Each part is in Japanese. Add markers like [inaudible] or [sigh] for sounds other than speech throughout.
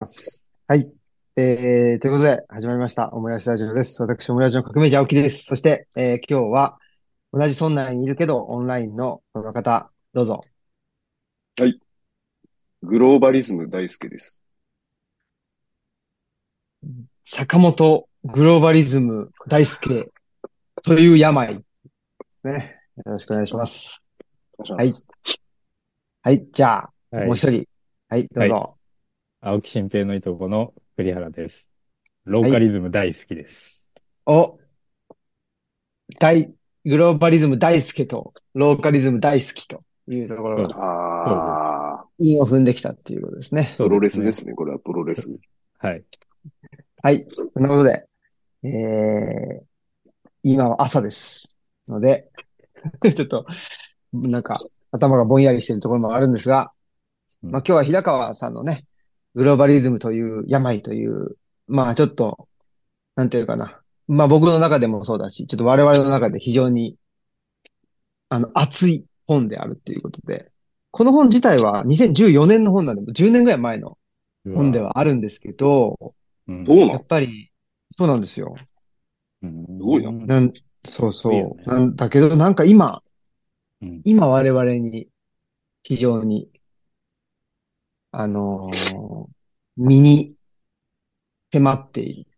ます。はい。えー、ということで、始まりました。オムライスラジオです。私、オムライスの革命児青木です。そして、えー、今日は、同じ村内にいるけど、オンラインのこの方、どうぞ。グローバリズム大好きです。坂本グローバリズム大輔という病ですね。よろしくお願いします。はい。はい。じゃあ、はいもう一人。はい、どうぞ。青木新平のいとこの栗原です。ローカリズム大好きです。お、大、グローバリズム大輔と、ローカリズム大好きというところが、ああ、韻を踏んできたっていうことですね。プロレスですね。これはプロレス。はい。はい。そんなことで、えー、今は朝です。ので、[laughs] ちょっと、なんか、頭がぼんやりしてるところもあるんですが、うんまあ今日は平川さんのね、グローバリズムという病という、まあちょっと、なんていうかな。まあ僕の中でもそうだし、ちょっと我々の中で非常に、あの、熱い本であるっていうことで、この本自体は2014年の本なんで、もう10年ぐらい前の本ではあるんですけど、うん、やどうなんっぱり、そうなんですよ。うん。すごいな。なん、そうそう。なんだけど、なんか今、うん。今我々に非常に、あのー身に迫っている、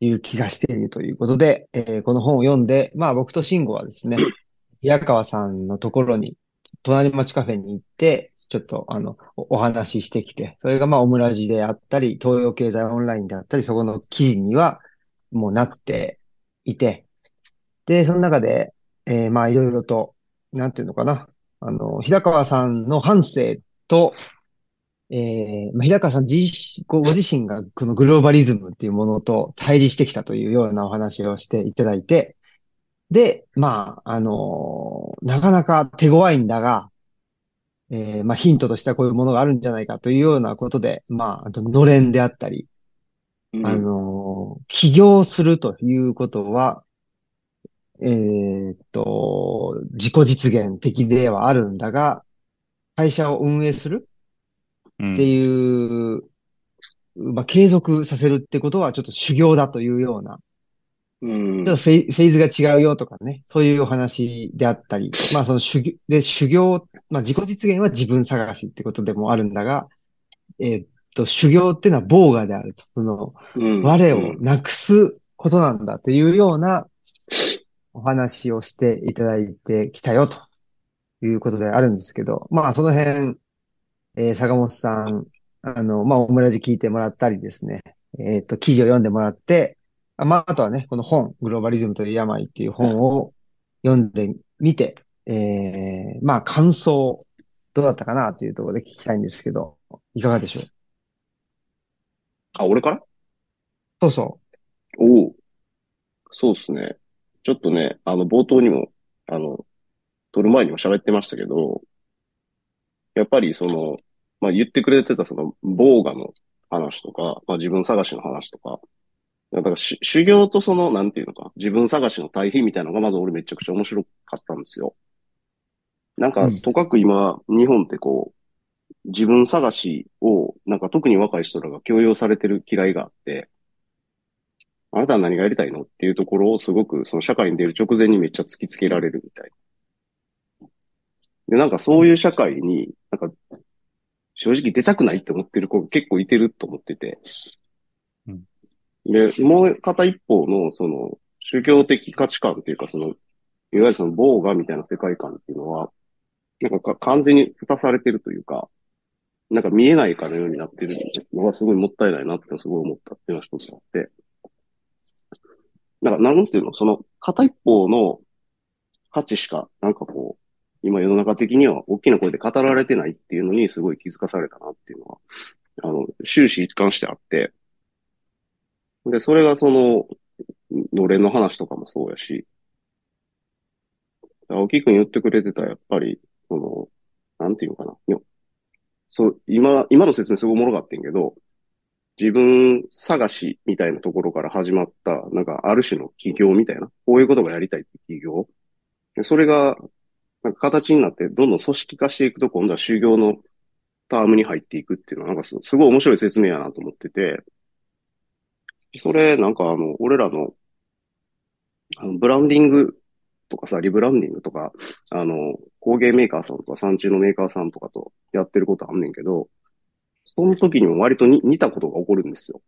いう気がしているということで、えーこの本を読んで、まあ僕と慎吾はですね、[laughs] 宮川さんのところに、隣町カフェに行って、ちょっとあの、おお話ししてきて、それがまあオムラジであったり、東洋経済オンラインであったり、そこの記事にはもうなっていて、で、その中で、えーまあいろいろと、なんていうのかな、あの、平川さんの反省と、えーまあ、平川さん自身ごご自身がこのグローバリズムっていうものと対峙してきたというようなお話をしていただいて、で、まあ、あのーなかなか手強いんだが、えーまあ、ヒントとしてはこういうものがあるんじゃないかというようなことで、まあ、あと、のれんであったり、うん。あのー起業するということは、えーっと、自己実現的ではあるんだが、会社を運営するうん。っていう、まあ、継続させるってことはちょっと修行だというような、うん。ちょっとフェイフェーズが違うよとかね、そういうお話であったり、まあその修行、で、修行、まあ自己実現は自分探しってことでもあるんだが、えーっと、修行っていうのは防我であると。その、うん。我をなくすことなんだというようなお話をしていただいてきたよということであるんですけど、まあその辺、えー坂本さん、あの、まあオムラジ聞いてもらったりですね、えっと、記事を読んでもらって、あまああとはね、この本、グローバリズムという病っていう本を読んでみて、えー、まあ感想、どうだったかなというところで聞きたいんですけど、いかがでしょう？あ、俺から？そうそおお。そうですね。ちょっとね、あの、冒頭にも、あの、撮る前にも喋ってましたけど、やっぱりその、まあ、言ってくれてたその、防我の話とか、まあ、自分探しの話とか、だからし修行とその、なんていうのか、自分探しの対比みたいなのがまず俺めちゃくちゃ面白かったんですよ。なんかうん、とかく今、日本ってこう、自分探しを、なんか特に若い人らが強要されてる嫌いがあって、あなたは何がやりたいの？っていうところをすごくその社会に出る直前にめっちゃ突きつけられるみたいな。で、なんかそういう社会に、なんか、正直出たくないって思ってる子が結構いてると思ってて。うんで、もう片一方の、その、宗教的価値観っていうか、その、いわゆるその、防我みたいな世界観っていうのは、なんかか完全に蓋されてるというか、なんか見えないかのようになってるのがすごいもったいないなってすごい思ったっていうのが一つあって。なんか、なんていうの、その、片一方の価値しか、なんかこう、今世の中的には大きな声で語られてないっていうのにすごい気づかされたなっていうのは、あの、終始一貫してあって、で、それがその、のれの話とかもそうやし、青木くん言ってくれてた、やっぱり、その、なんていうのかな。そう、今、今の説明すごいおもろかったんけど、自分探しみたいなところから始まった、なんかある種の起業みたいな、こういうことがやりたいって起業？それが、なんか形になってどんどん組織化していくと今度は修行のタームに入っていくっていうのは、なんかすすごい面白い説明やなと思ってて、それ、なんかあの、俺らの、あの、ブランディングとかさ、リブランディングとか、あの、工芸メーカーさんとか、産地のメーカーさんとかとやってることあんねんけど、その時にも割とに似たことが起こるんですよ。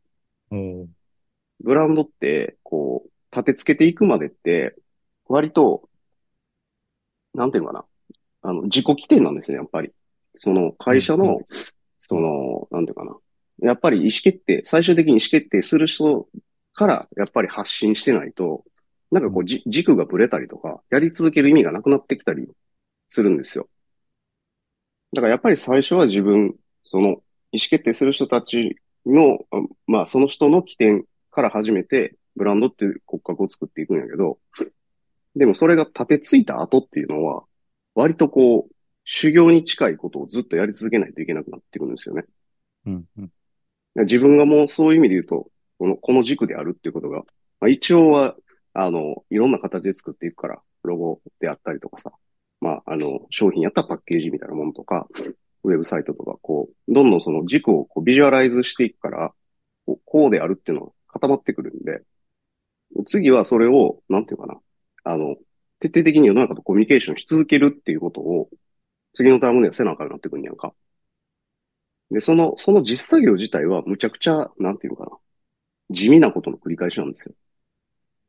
うん。ブランドって、こう、立て付けていくまでって、割と、なんていうのかな。あの、自己起点なんですね、やっぱり。その会社の、その、なんていうかな。やっぱり意思決定、最終的に意思決定する人から、やっぱり発信してないと、なんかこう、じ軸がぶれたりとか、やり続ける意味がなくなってきたりするんですよ。だからやっぱり最初は自分、その、意思決定する人たちの、あまあ、その人の起点から始めて、ブランドっていう骨格を作っていくんやけど、でもそれが立てついた後っていうのは、割とこう、修行に近いことをずっとやり続けないといけなくなってくるんですよね。うん。うん。自分がもうそういう意味で言うと、この、この軸であるっていうことが、まあ、一応は、あの、いろんな形で作っていくから、ロゴであったりとかさ、まあ、あの、商品やったらパッケージみたいなものとか、ウェブサイトとか、こう、どんどんその軸をこうビジュアライズしていくから、こうこうであるっていうのが固まってくるんで、次はそれを、なんていうかな、あの、徹底的に世の中とコミュニケーションし続けるっていうことを、次のタームではせなあかんなってくるんやんか。で、その、その実作業自体はむちゃくちゃ、なんていうのかな、地味なことの繰り返しなんですよ。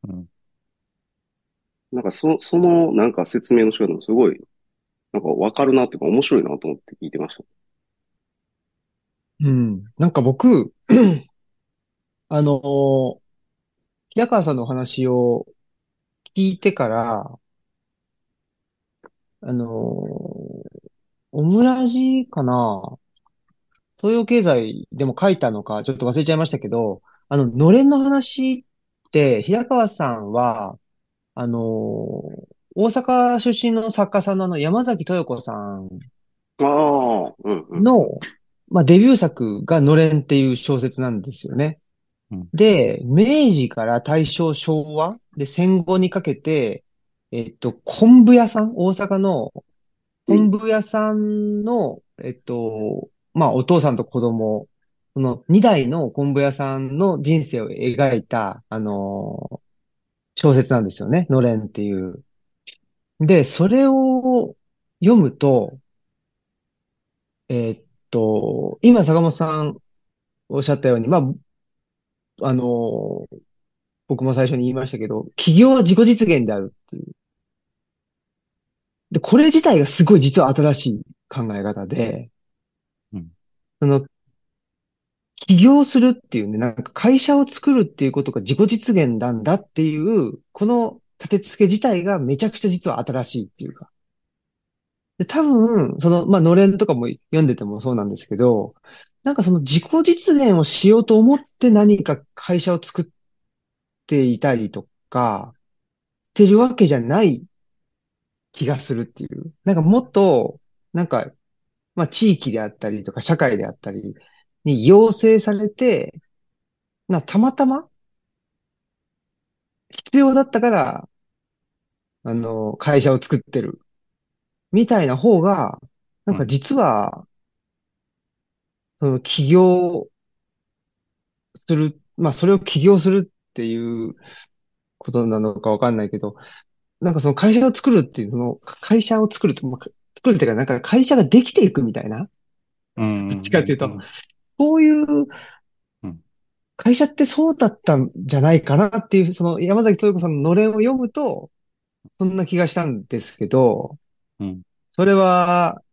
うん。なんかそ、その、なんか説明の仕方もすごい、なんかわかるなっていうか面白いなと思って聞いてました。うん。なんか僕、[clears throat] あの平川さんのお話を聞いてから、あのオムラジかな？東洋経済でも書いたのか、ちょっと忘れちゃいましたけど、あの、のれんの話って、平川さんは、あの大阪出身の作家さんのあの、山崎豊子さんああ、うんうん。の、まあ、デビュー作がのれんっていう小説なんですよね。うんで、明治から大正昭和で戦後にかけて、えっと、昆布屋さん、大阪の昆布屋さんの、えっと、まあ、お父さんと子供、その二代の昆布屋さんの人生を描いた、あの小説なんですよね。のれんっていう。で、それを読むと、えーっと、今坂本さんおっしゃったように、まあ、あのー僕も最初に言いましたけど、起業は自己実現であるっていう。で、これ自体がすごい実は新しい考え方で、うんあの、起業するっていうね、なんか会社を作るっていうことが自己実現なんだっていう、この立て付け自体がめちゃくちゃ実は新しいっていうか。で、多分、その、まあ、のれんとかも読んでてもそうなんですけど、なんかその自己実現をしようと思って何か会社を作っていたりとか、してるわけじゃない気がするっていう。なんかもっと、なんか、まあ、地域であったりとか社会であったりに要請されて、な、たまたま必要だったから、あの、会社を作ってる。みたいな方が、なんか実は、その起業する、まあそれを起業するっていうことなのかわかんないけど、なんかその会社を作るっていう、その会社を作ると、まあ作るっていうか、なんか会社ができていくみたいな、うん。どっちかっていうと。そういううん。会社ってそうだったんじゃないかなっていう、その山崎豊子さんののれんを読むと、そんな気がしたんですけど、うんそれは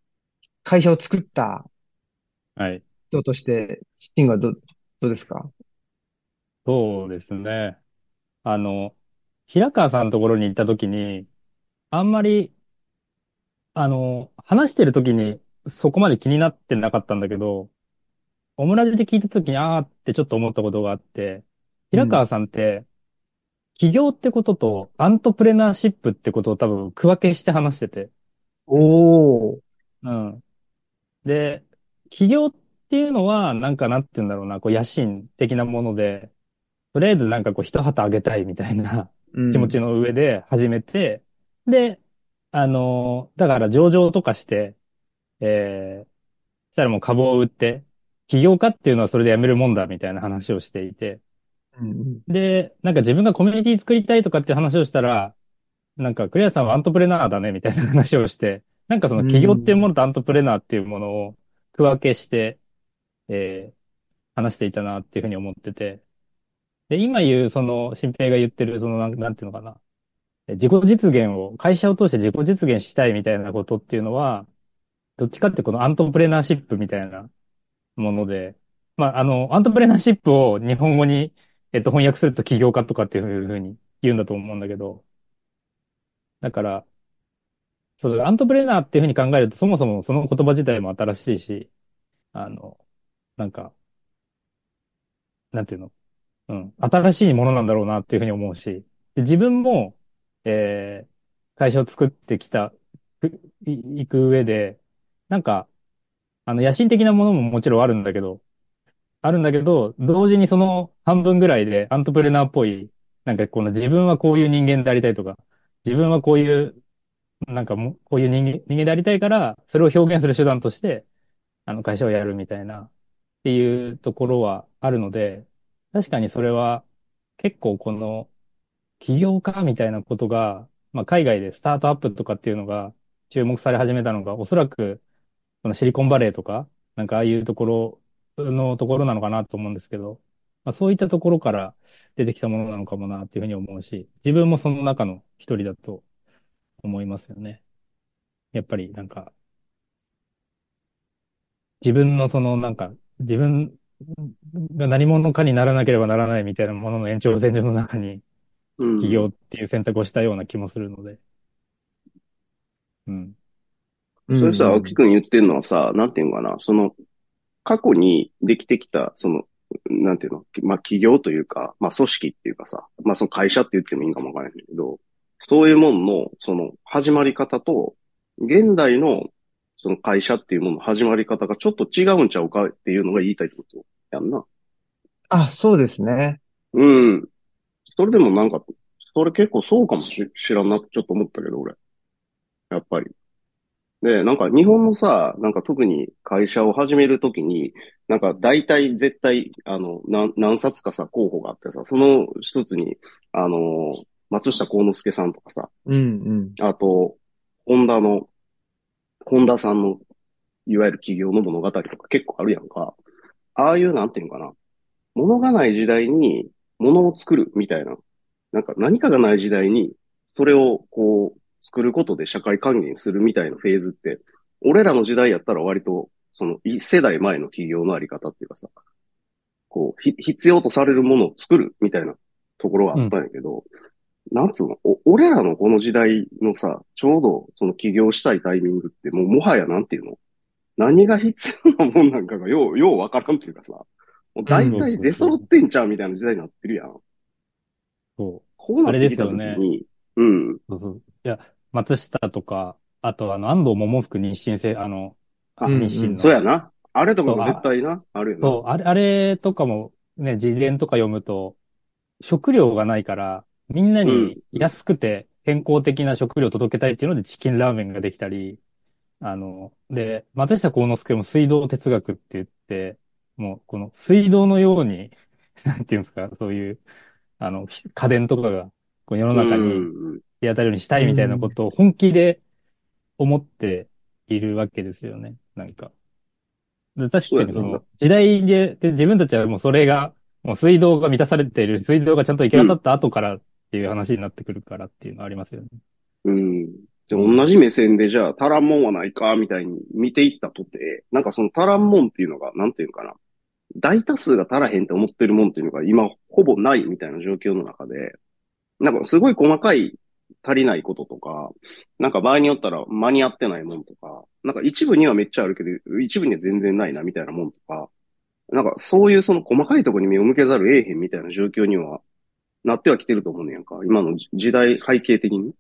会社を作ったはい。人として、シンはど、どうですか？そうですね。あの、平川さんのところに行った時に、あんまり、あの、話してる時にそこまで気になってなかったんだけど、オムラジで聞いた時に、あーってちょっと思ったことがあって、平川さんって、起業ってこととアントプレナーシップってことを多分区分けして話してて、おー。うん。で、起業っていうのは、なんかなんて言うんだろうな、こう野心的なもので、とりあえずなんかこう一旗あげたいみたいなうん気持ちの上で始めて、で、あの、だから上場とかして、えーしたらもう株を売って、起業家っていうのはそれで辞めるもんだみたいな話をしていて、で、なんか自分がコミュニティ作りたいとかって話をしたら、なんかクリアさんはアントプレナーだねみたいな話をして、なんかその起業っていうものとアントプレナーっていうものを区分けして、えー話していたなっていうふうに思ってて、で、今言うその、新平が言ってるそのなん、ていうのかな、自己実現を、会社を通して自己実現したいみたいなことっていうのは、どっちかってこのアントプレナーシップみたいなもので、まあ、あの、アントプレナーシップを日本語に、えっと、翻訳すると起業家とかっていうふうに言うんだと思うんだけど、だから、そう、アントプレナーっていうふうに考えると、そもそもその言葉自体も新しいし、あの、なんか、なんていうの、うん、新しいものなんだろうなっていうふうに思うし、で自分も、えー会社を作ってきた、い、いく上で、なんか、あの、野心的なものももちろんあるんだけど、あるんだけど、同時にその半分ぐらいでアントプレナーっぽい、なんかこの自分はこういう人間でありたいとか、自分はこういう、なんかもう、こういう人間、人間でありたいから、それを表現する手段として、あの、会社をやるみたいな、っていうところはあるので、確かにそれは、結構この、起業家みたいなことが、まあ、海外でスタートアップとかっていうのが注目され始めたのが、おそらく、このシリコンバレーとか、なんかああいうところのところなのかなと思うんですけど、まあ、そういったところから出てきたものなのかもなっていうふうに思うし、自分もその中の一人だと思いますよね。やっぱりなんか、自分のそのなんか、自分が何者かにならなければならないみたいなものの延長線上の中に、うん。起業っていう選択をしたような気もするので。うん。うんそれさ、青木くん言ってるのはさ、なんていうのかな、その、過去にできてきた、その、なんていうの、まあ、企業というか、まあ、組織っていうかさ、まあ、その会社って言ってもいいんかもわからないけど、そういうもんの、その、始まり方と、現代の、その会社っていうものの始まり方がちょっと違うんちゃうかっていうのが言いたいってことやんな。あ、そうですね。うん。それでもなんか、それ結構そうかもし知らんなちょっと思ったけど、俺。やっぱり。で、なんか日本のさ、なんか特に会社を始めるときに、なんか大体絶対、あの、何、何冊かさ、候補があってさ、その一つに、あの、松下幸之助さんとかさ、うんうん。あと、ホンダの、ホンダさんの、いわゆる企業の物語とか結構あるやんか。ああいう、なんていうのかな。物がない時代に物を作るみたいな。なんか何かがない時代に、それをこう、作ることで社会還元するみたいなフェーズって、俺らの時代やったら割と、その一世代前の企業のあり方っていうかさ、こう、ひ、必要とされるものを作るみたいなところはあったんやけど、なんつうの、お、俺らのこの時代のさ、ちょうどその起業したいタイミングって、もうもはやなんていうの？何が必要なもんなんかがよう、ようわからんっていうかさ、もう大体出揃ってんちゃうみたいな時代になってるやん。そこうなってきた時に、うん。う。そうそう。いや、松下とか、あとあの、安藤桃福日清製、あの、あうん日清の。そうやな。あれとかも絶対な、あるよな。そう、あれ、あれとかもね、自伝とか読むと、食料がないから、みんなに安くて健康的な食料を届けたいっていうのでチキンラーメンができたり、あの、で、松下幸之助も水道哲学って言って、もうこの水道のように、[laughs] なんていうんですか、そういう、あの、ひ家電とかがこう世の中にうん行き当たるようにしたいみたいなことを本気で思っているわけですよね。なんか。で確かにその時代でで自分たちはもうそれが、もう水道が満たされている、水道がちゃんと行き渡った後からっていう話になってくるからっていうのはありますよね。うん。じゃあ同じ目線でじゃあ足らんもんはないかみたいに見ていったとて、なんかその足らんもんっていうのが、なんていうのかな。大多数が足らへんって思ってるもんっていうのが今ほぼないみたいな状況の中で、なんかすごい細かい足りないこととか、なんか場合によったら間に合ってないもんとか、なんか一部にはめっちゃあるけど、一部には全然ないなみたいなもんとか、なんかそういうその細かいところに目を向けざるを得へんみたいな状況にはなってはきてると思うねやんか。今の時代背景的に。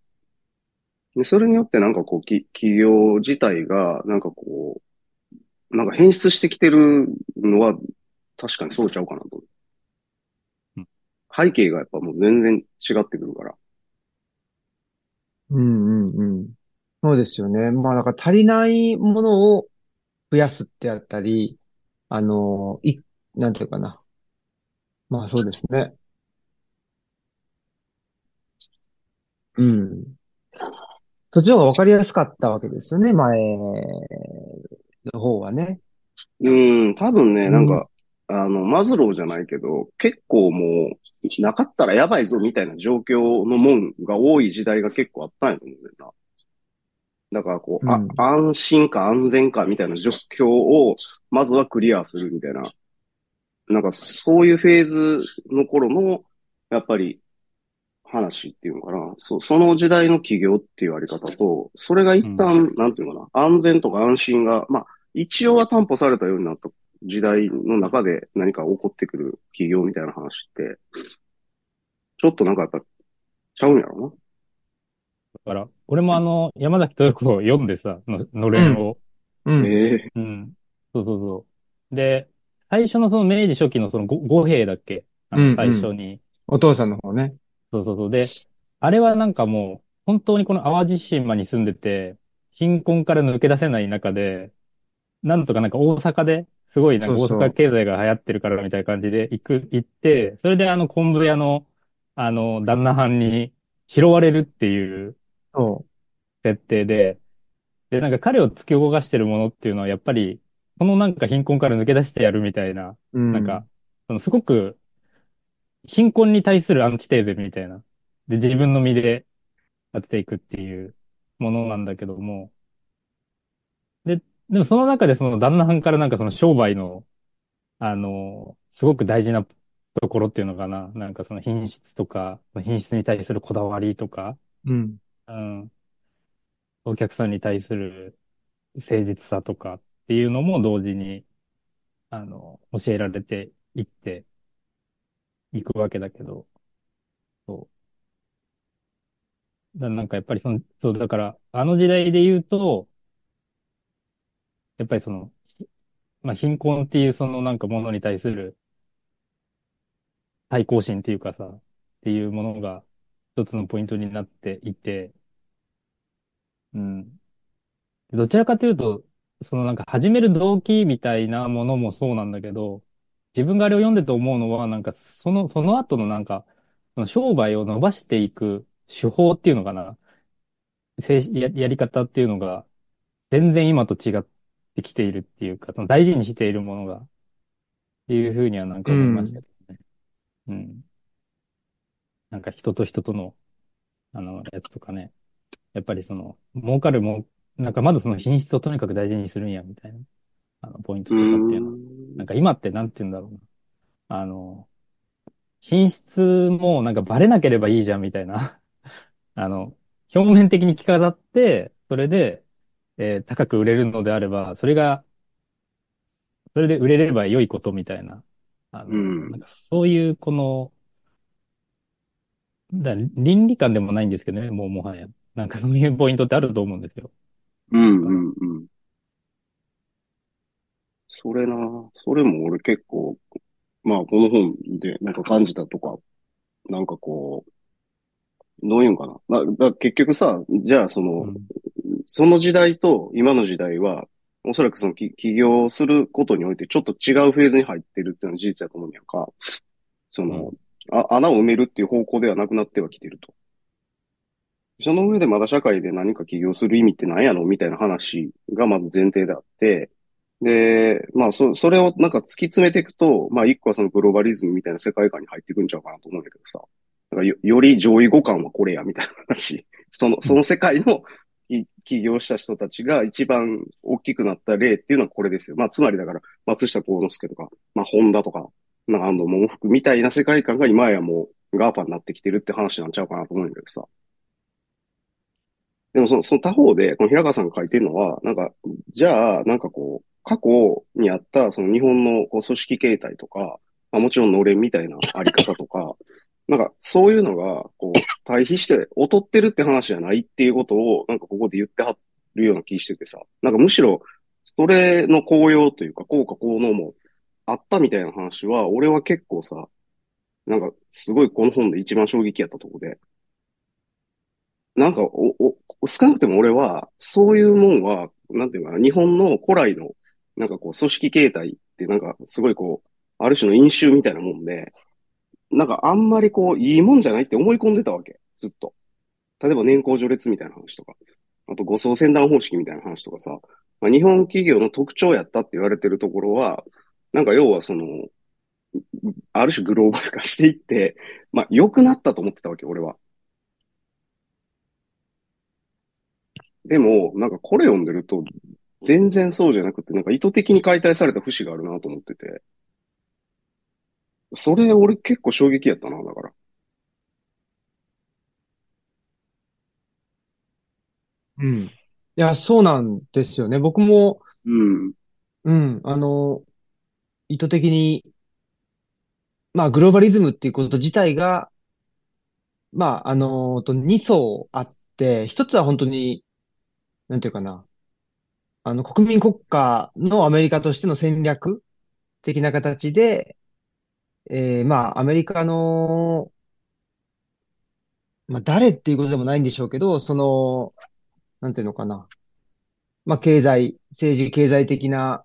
でそれによってなんかこう、き企業自体が、なんかこう、なんか変質してきてるのは確かにそうちゃうかなと思う。うん背景がやっぱもう全然違ってくるから。うんうんうん。そうですよね。まあ、だから足りないものを増やすってあったり、あの、い、なんていうかな。まあそうですね。うん。そっちの方がわかりやすかったわけですよね、前の方はね。うん、多分ね、うん。なんか、あの、マズローじゃないけど、結構もう、なかったらやばいぞみたいな状況のもんが多い時代が結構あったんやと思うんだよな。だからこう、あ、うん。安心か安全かみたいな状況を、まずはクリアするみたいな。なんかそういうフェーズの頃の、やっぱり話っていうのかな。そ、その時代の起業っていうあり方と、それが一うん。旦、なんていうのかな、安全とか安心が、まあ、一応は担保されたようになった時代の中で何か起こってくる起業みたいな話って、ちょっとなんかやっぱちゃうんやろだから、俺もあの、山崎豊子を読んでさ、の、のうん。れんを。な。うん。ええうん。そうそうそう。で、最初のその明治初期のその五五兵だっけ？あの、うん。最うん。初に。お父さんの方ね。そうそうそう。で、あれはなんかもう、本当にこの淡路島に住んでて、貧困から抜け出せない中で、なんとかなんか大阪で、すごいなんか大阪経済が流行ってるからみたいな感じで行く、行って、それであの昆布屋の、あの、旦那藩に拾われるっていう設定で、で、なんか彼を突き動かしてるものっていうのはやっぱり、このなんか貧困から抜け出してやるみたいな、う。うなんか、ん。そのすごく貧困に対するアンチテーゼみたいな。で、自分の身でやっていくっていうものなんだけども、で、でもその中でその旦那さんからなんかその商売の、あの、すごく大事なところっていうのかな。なんかその品質とか、品質に対するこだわりとか、うん。うん、お客さんに対する誠実さとかっていうのも同時に、あの、教えられていっていくわけだけど、そう。だなんかやっぱりその、そう、だから、あの時代で言うと、やっぱりその、まあ、貧困っていうそのなんかものに対する対抗心っていうかさ、っていうものが一つのポイントになっていて、うん。どちらかというと、そのなんか始める動機みたいなものもそうなんだけど、自分があれを読んでて思うのは、なんかその、その後のなんか、その商売を伸ばしていく手法っていうのかな、や、やり方っていうのが、全然今と違ってきているっていうか、その大事にしているものが、っていうふうにはなんうか思いましたん。けどね。うん。なんか人と人との、あの、やつとかね。やっぱりその、儲かるも、なんかまずその品質をとにかく大事にするんや、みたいな、あの、ポイントとかっていうのは。なんん。か今ってなんて言うんだろうな。あの、品質もなんかバレなければいいじゃん、みたいな。[laughs] あの、表面的に着飾って、それで、えー高く売れるのであれば、それが、それで売れれば良いことみたいな。あうの、なんん。かそういう、この、だ倫理観でもないんですけどね、もうもはや。なんかそういうポイントってあると思うんですよ。うん、うん、うん。それな、それも俺結構、まあこの本でなんか感じたとか、なんかこう、どういうんかな。な、だ結局さ、じゃあその、うん、その時代と今の時代は、おそらくその起起業することにおいてちょっと違うフェーズに入ってるっていうのは事実だと思うんやんか。その、うん、あ、穴を埋めるっていう方向ではなくなってはきてると。その上でまだ社会で何か起業する意味って何やろみたいな話がまず前提であって、で、まあ、そ、それをなんか突き詰めていくと、まあ、一個はそのグローバリズムみたいな世界観に入っていくんちゃうかなと思うんだけどさ。よ、より上位互換はこれや、みたいな話。その、その世界のき起業した人たちが一番大きくなった例っていうのはこれですよ。まあ、つまりだから、松下幸之助とか、まあ、ホンダとか、なんか安藤百福みたいな世界観が今やもう GAFA になってきてるって話なんちゃうかなと思うんだけどさ。でもその、その他方で、この平川さんが書いてるのは、なんか、じゃあ、なんかこう、過去にあったその日本のこう組織形態とか、まあ、もちろんのれんみたいなあり方とか、なんかそういうのが、こう、[laughs] 対比して劣ってるって話じゃないっていうことを、なんかここで言ってはるような気しててさ、なんかむしろ、それの効用というか、効果効能もあったみたいな話は、俺は結構さ、なんかすごいこの本で一番衝撃やったとこで、なんかお、お、少なくても俺は、そういうもんは、なんていうかな、日本の古来のなんかこう、組織形態ってなんかすごいこう、ある種の飲酒みたいなもんで、なんかあんまりこう、いいもんじゃないって思い込んでたわけ。ずっと。例えば年功序列みたいな話とか、あと護送船団方式みたいな話とかさ、まあ、日本企業の特徴やったって言われてるところは、なんか要はその、ある種グローバル化していって、まあ良くなったと思ってたわけ、俺は。でも、なんかこれ読んでると、全然そうじゃなくて、なんか意図的に解体された節があるなと思ってて。それ俺結構衝撃やったな、だから。うん。いや、そうなんですよね。僕も、うん。うん、あの、意図的に、まあ、グローバリズムっていうこと自体が、まあ、あの、と、2層あって、一つは本当に、なんていうかな、あの、国民国家のアメリカとしての戦略的な形で、えー、まあ、アメリカの、まあ、誰っていうことでもないんでしょうけど、その、なんていうのかな。まあ、経済、政治経済的な、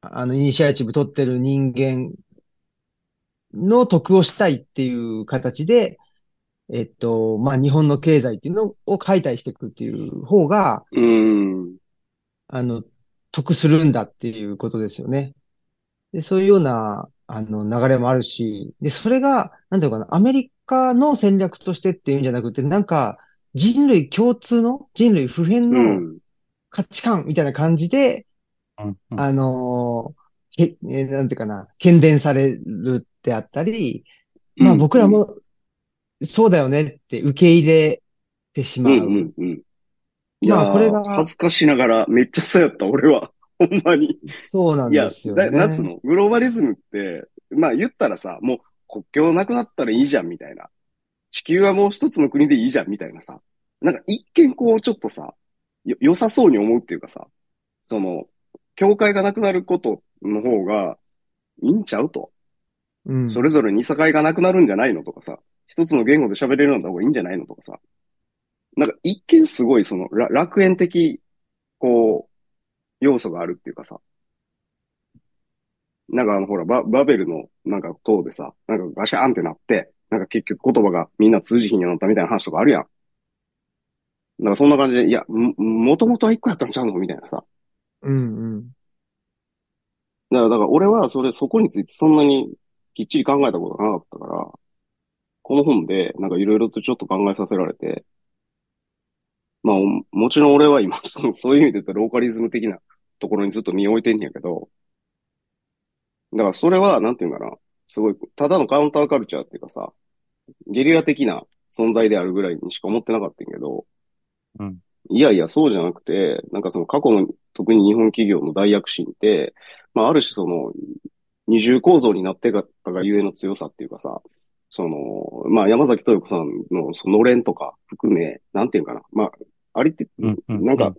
あの、イニシアチブ取ってる人間の得をしたいっていう形で、えっと、まあ、日本の経済っていうのを解体していくっていう方が、うん。あの、得するんだっていうことですよね。で、そういうような、あの、流れもあるし、で、それが、なんていうのかな、アメリカの戦略としてっていうんじゃなくて、なんか、人類共通の、人類普遍の価値観みたいな感じで、うんうん、あのー、け、なんていうかな、喧伝されるってあったり、まあ僕らも、そうだよねって受け入れてしまう。うんうんうん、まあこれが。恥ずかしながらめっちゃそうやった、俺は。ほんまに。そうなんですよね。いや、夏の？グローバリズムって、まあ言ったらさ、もう国境なくなったらいいじゃんみたいな。地球はもう一つの国でいいじゃんみたいなさ。なんか一見こうちょっとさ、よ、良さそうに思うっていうかさ、その、境界がなくなることの方がいいんちゃうと。うん。それぞれに境がなくなるんじゃないのとかさ、一つの言語で喋れるような方がいいんじゃないのとかさ。なんか一見すごいその楽園的、こう、要素があるっていうかさ。なんかあのほら、ババベルのなんか塔でさ、なんかガシャーンってなって、なんか結局言葉がみんな通じひんようになったみたいな話とかあるやん。だからそんな感じで、いや、も、もともとは一個やったんちゃうのみたいなさ。うんうん。だから、だから俺はそれ、そこについてそんなにきっちり考えたことがなかったから、この本でなんかいろいろとちょっと考えさせられて、まあ、もちろん俺は今、[laughs] そのそういう意味で言ったらローカリズム的なところにずっと身を置いてんやけど、だからそれは、なんていうかな、すごい、ただのカウンターカルチャーっていうかさ、ゲリラ的な存在であるぐらいにしか思ってなかったんやけど、うん。いやいや、そうじゃなくて、なんかその過去の、特に日本企業の大躍進って、まあ、ある種その、二重構造になってたがゆえの強さっていうかさ、その、まあ、山崎豊子さんのそののれんとか含め、なんていうかな。まあ、あれって、なんか、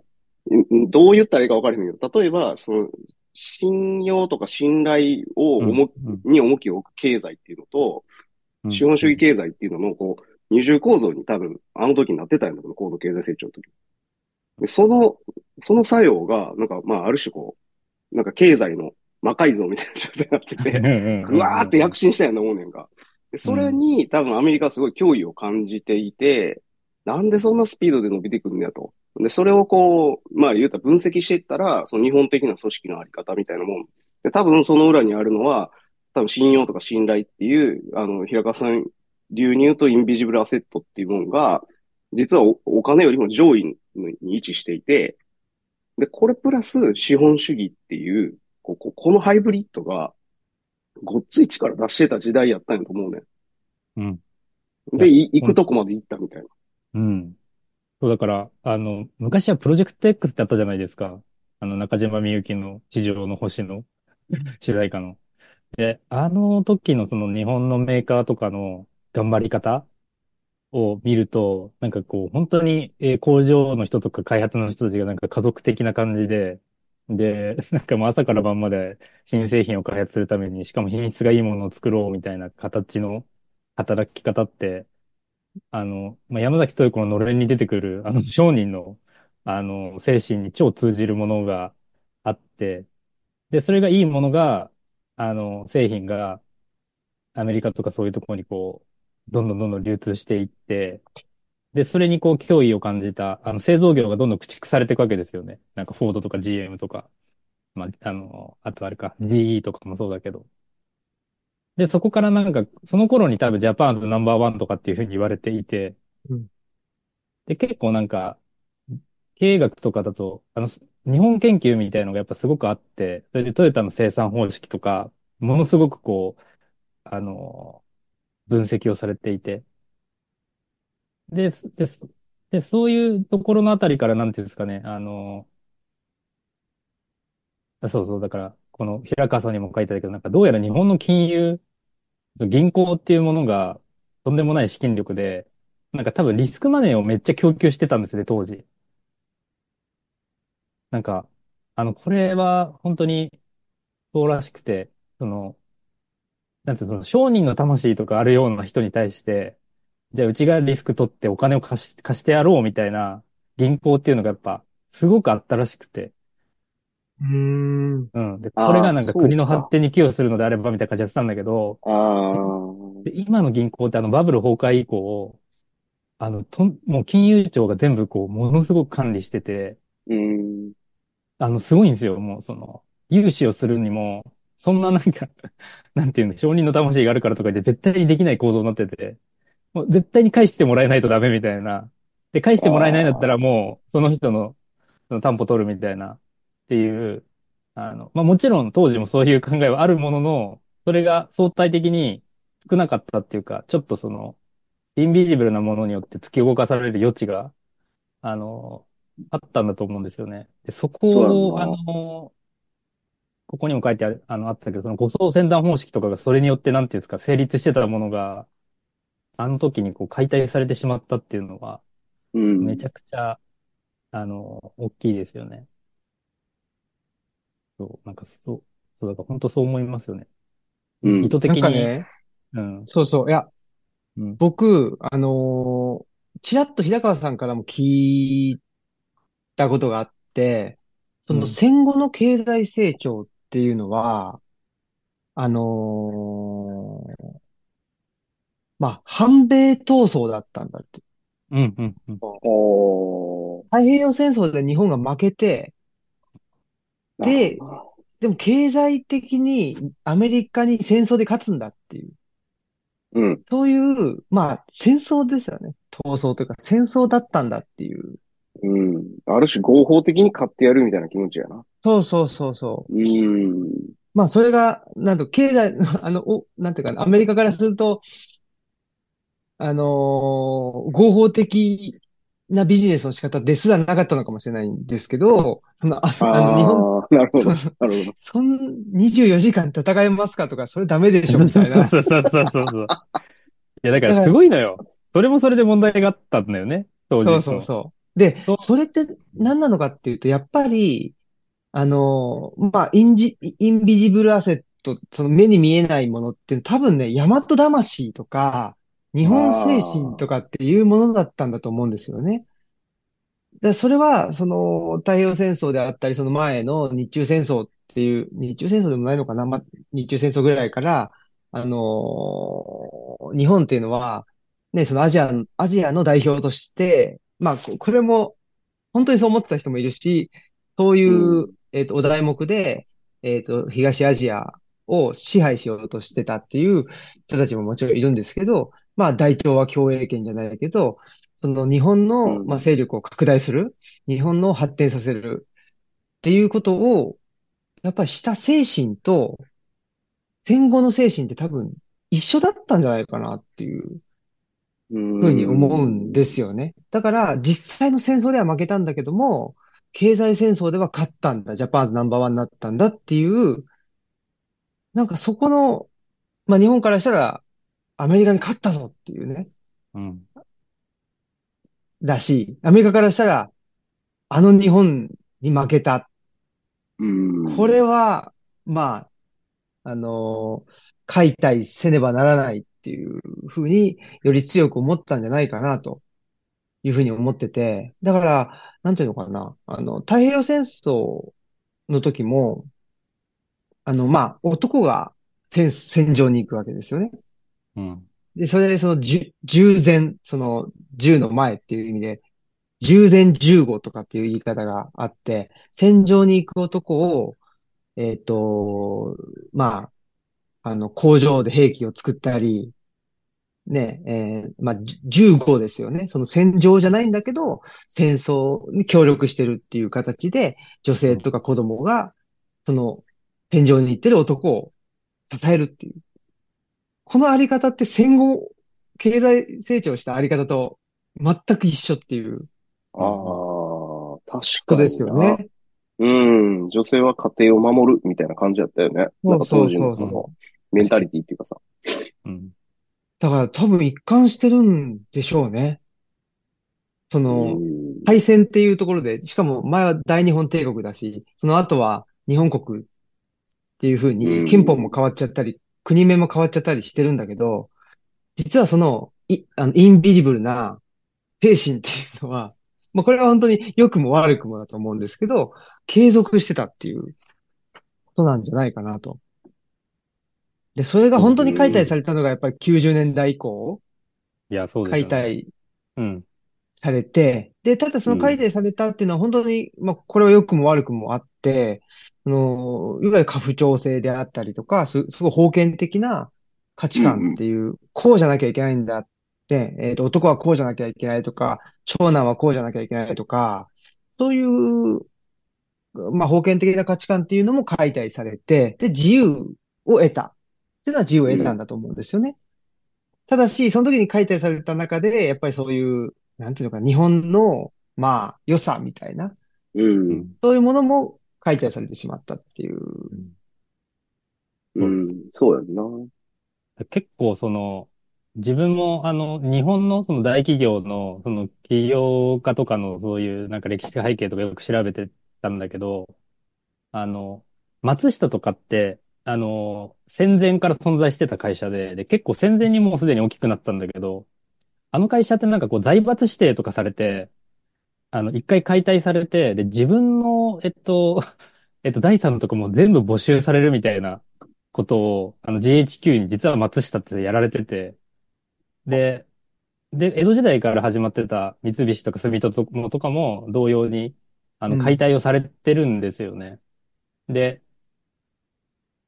どう言ったらいいか分からへんけど、例えば、その、信用とか信頼を重、に重きを置く経済っていうのと、資本主義経済っていうのの、こう、二重構造に多分、あの時になってたんだけど、高度経済成長の時。でその、その作用が、なんか、まあ、ある種こう、なんか経済の魔改造みたいな状態になってて、ぐわーって躍進したやんな思うねんか。でそれに多分アメリカはすごい脅威を感じていて、なんでそんなスピードで伸びてくるんだと。で、それをこう、まあ言うたら分析していったら、その日本的な組織のあり方みたいなもん。で、多分その裏にあるのは、多分信用とか信頼っていう、あの、平川さん流入とインビジブルアセットっていうものが、実はお金よりも上位に位置していて、で、これプラス資本主義っていう、こここのハイブリッドが、ごっつい力出してた時代やったんやと思うね。うん。で、行くとこまで行ったみたいな。うん。そうだから、あの、昔はプロジェクト X ってあったじゃないですか。あの、中島みゆきの地上の星の [laughs] 主題歌の。で、あの時のその日本のメーカーとかの頑張り方を見ると、なんかこう、本当に、えー、工場の人とか開発の人たちがなんか家族的な感じで、で、[laughs] なんかもう朝から晩まで新製品を開発するために、しかも品質がいいものを作ろうみたいな形の働き方って、あの、まあ、山崎豊子ののれんに出てくる、あの [laughs] 商人の、あの、精神に超通じるものがあって、で、それがいいものが、あの、製品がアメリカとかそういうところにこう、どんどんどんどん流通していって、で、それにこう脅威を感じた、あの、製造業がどんどん駆逐されていくわけですよね。なんかフォードとか GM とか、まあ、あの、あとあれか、GE とかもそうだけど。で、そこからなんか、その頃に多分ジャパンズナンバーワンとかっていうふうに言われていて、うん、で、結構なんか、経営学とかだと、あの、日本研究みたいのがやっぱすごくあって、それでトヨタの生産方式とか、ものすごくこう、あの、分析をされていて、で、で、で、そういうところのあたりからなんていうんですかね、あの、あそうそう、だから、この平川さんにも書いてあるけど、なんかどうやら日本の金融、銀行っていうものがとんでもない資金力で、なんか多分リスクマネーをめっちゃ供給してたんですね、当時。なんか、あの、これは本当にそうらしくて、その、なんていうその商人の魂とかあるような人に対して、じゃあうちがリスク取ってお金を貸し、貸してやろうみたいな銀行っていうのがやっぱすごくあったらしくて。うん。うん。で、これがなんか国の発展に寄与するのであればみたいな感じでやってたんだけど、あで今の銀行ってあのバブル崩壊以降、あの、と、もう金融庁が全部こう、ものすごく管理してて、うん。あの、すごいんですよ。もうその、融資をするにも、そんななんか [laughs] なんていうの、承認の魂があるからとかで絶対にできない構造になってて、もう絶対に返してもらえないとダメみたいな。で、返してもらえないんだったらもう、その人の、その担保取るみたいな、っていう、あの、まあもちろん当時もそういう考えはあるものの、それが相対的に少なかったっていうか、ちょっとその、インビジブルなものによって突き動かされる余地が、あの、あったんだと思うんですよね。で、そこを、あの、ここにも書いてある、あの、あったけど、その護送船団方式とかがそれによってなんていうんですか、成立してたものが、あの時にこう解体されてしまったっていうのは、めちゃくちゃ、あの、大きいですよね。そう、なんかそう、そうだから本当そう思いますよね。うん。意図的に。なんかね、うん。そうそう、いや、うん、僕、あのー、ちらっと平川さんからも聞いたことがあって、その戦後の経済成長っていうのは、うん、あのー、まあ、反米闘争だったんだって。うんうんうん。太平洋戦争で日本が負けて、で、でも経済的にアメリカに戦争で勝つんだっていう。うん。そういう、まあ、戦争ですよね。闘争というか、戦争だったんだっていう。うん。ある種合法的に勝ってやるみたいな気持ちやな。そうそうそうそう。うん。まあ、それが、なんと、経済、[laughs] あの、お、なんていうかな、アメリカからすると、あのー、合法的なビジネスの仕方ですらなかったのかもしれないんですけど、その、ああの、日本、なるほど、なるほど。そん、24時間戦えますかとか、それダメでしょみたいな。そうそうそうそうそう。いや、だからすごいのよ。それもそれで問題があったんだよね、当時。そうそうそう。で、それって何なのかっていうと、やっぱり、あの、まあ、インジ、インビジブルアセット、その目に見えないものって多分ね、大和魂とか、日本精神とかっていうものだったんだと思うんですよね。で、それは、その、太平洋戦争であったり、その前の日中戦争っていう、日中戦争でもないのかな、まあ、日中戦争ぐらいから、あのー、日本っていうのは、ね、そのアジア、アジアの代表として、まあ、これも、本当にそう思ってた人もいるし、そういう、うん、えっ、と、お題目で、えっ、と、東アジアを支配しようとしてたっていう人たちももちろんいるんですけど、まあ大東亜共栄圏じゃないけど、その日本の、まあ、勢力を拡大する、日本の発展させるっていうことを、やっぱりした精神と、戦後の精神って多分一緒だったんじゃないかなっていうふうに思うんですよね。だから実際の戦争では負けたんだけども、経済戦争では勝ったんだ、ジャパンズナンバーワンになったんだっていうなんかそこの、まあ日本からしたら、アメリカに勝ったぞっていうね。うん。らしい。アメリカからしたら、あの日本に負けた。うん。これは、まあ、あのー、解体せねばならないっていうふうにより強く思ったんじゃないかなというふうに思ってて。だから、なんていうのかな。あの、太平洋戦争の時も、あの、まあ、男が戦、戦場に行くわけですよね。うん。で、それでその、じゅ従前、その、銃の前っていう意味で、従前銃後とかっていう言い方があって、戦場に行く男を、えっと、まあ、あの、工場で兵器を作ったり、ね、えーまあ、じゅ15ですよね。その戦場じゃないんだけど、戦争に協力してるっていう形で、女性とか子供が、その、戦場に行ってる男を支えるっていう。このあり方って戦後、経済成長したあり方と全く一緒っていうああ、確かにな。すよね。うん。女性は家庭を守るみたいな感じだったよね。なんか当時のそのメンタリティっていうかさ。うん。だから多分一貫してるんでしょうね。その、うん敗戦っていうところで、しかも前は大日本帝国だし、その後は日本国っていう風うんに憲法も変わっちゃったり、国名も変わっちゃったりしてるんだけど、実はその、い、あの、インビジブルな精神っていうのは、まあこれは本当に良くも悪くもだと思うんですけど、継続してたっていうことなんじゃないかなと。で、それが本当に解体されたのがやっぱり90年代以降、いや、そうですよね。解体うん。されて、で、ただその解体されたっていうのは本当に、まあ、これは良くも悪くもあって、あの、いわゆる過不調性であったりとか、す、すごい封建的な価値観っていう、こうじゃなきゃいけないんだって、えっと、男はこうじゃなきゃいけないとか、長男はこうじゃなきゃいけないとか、そういう、まあ、封建的な価値観っていうのも解体されて、で、自由を得た。っていうのは自由を得たんだと思うんですよね。ただし、その時に解体された中で、やっぱりそういう、なんていうのかな、日本の、まあ、良さみたいな、うん。そういうものも解体されてしまったっていう。うん。そうやんな。結構その、自分もあの、日本のその大企業の、その起業家とかのそういうなんか歴史背景とかよく調べてたんだけど、あの、松下とかって、あの、戦前から存在してた会社で、で、結構戦前にもうすでに大きくなったんだけど、あの会社ってなんかこう財閥指定とかされて、あの、一回解体されて、で、自分の、えっと、[laughs] えっと、財産とかも全部没収されるみたいなことを、あの、GHQ に実は松下ってやられてて、で、で、江戸時代から始まってた三菱とか住友とかも同様に、あの、うん解体をされてるんですよね。で、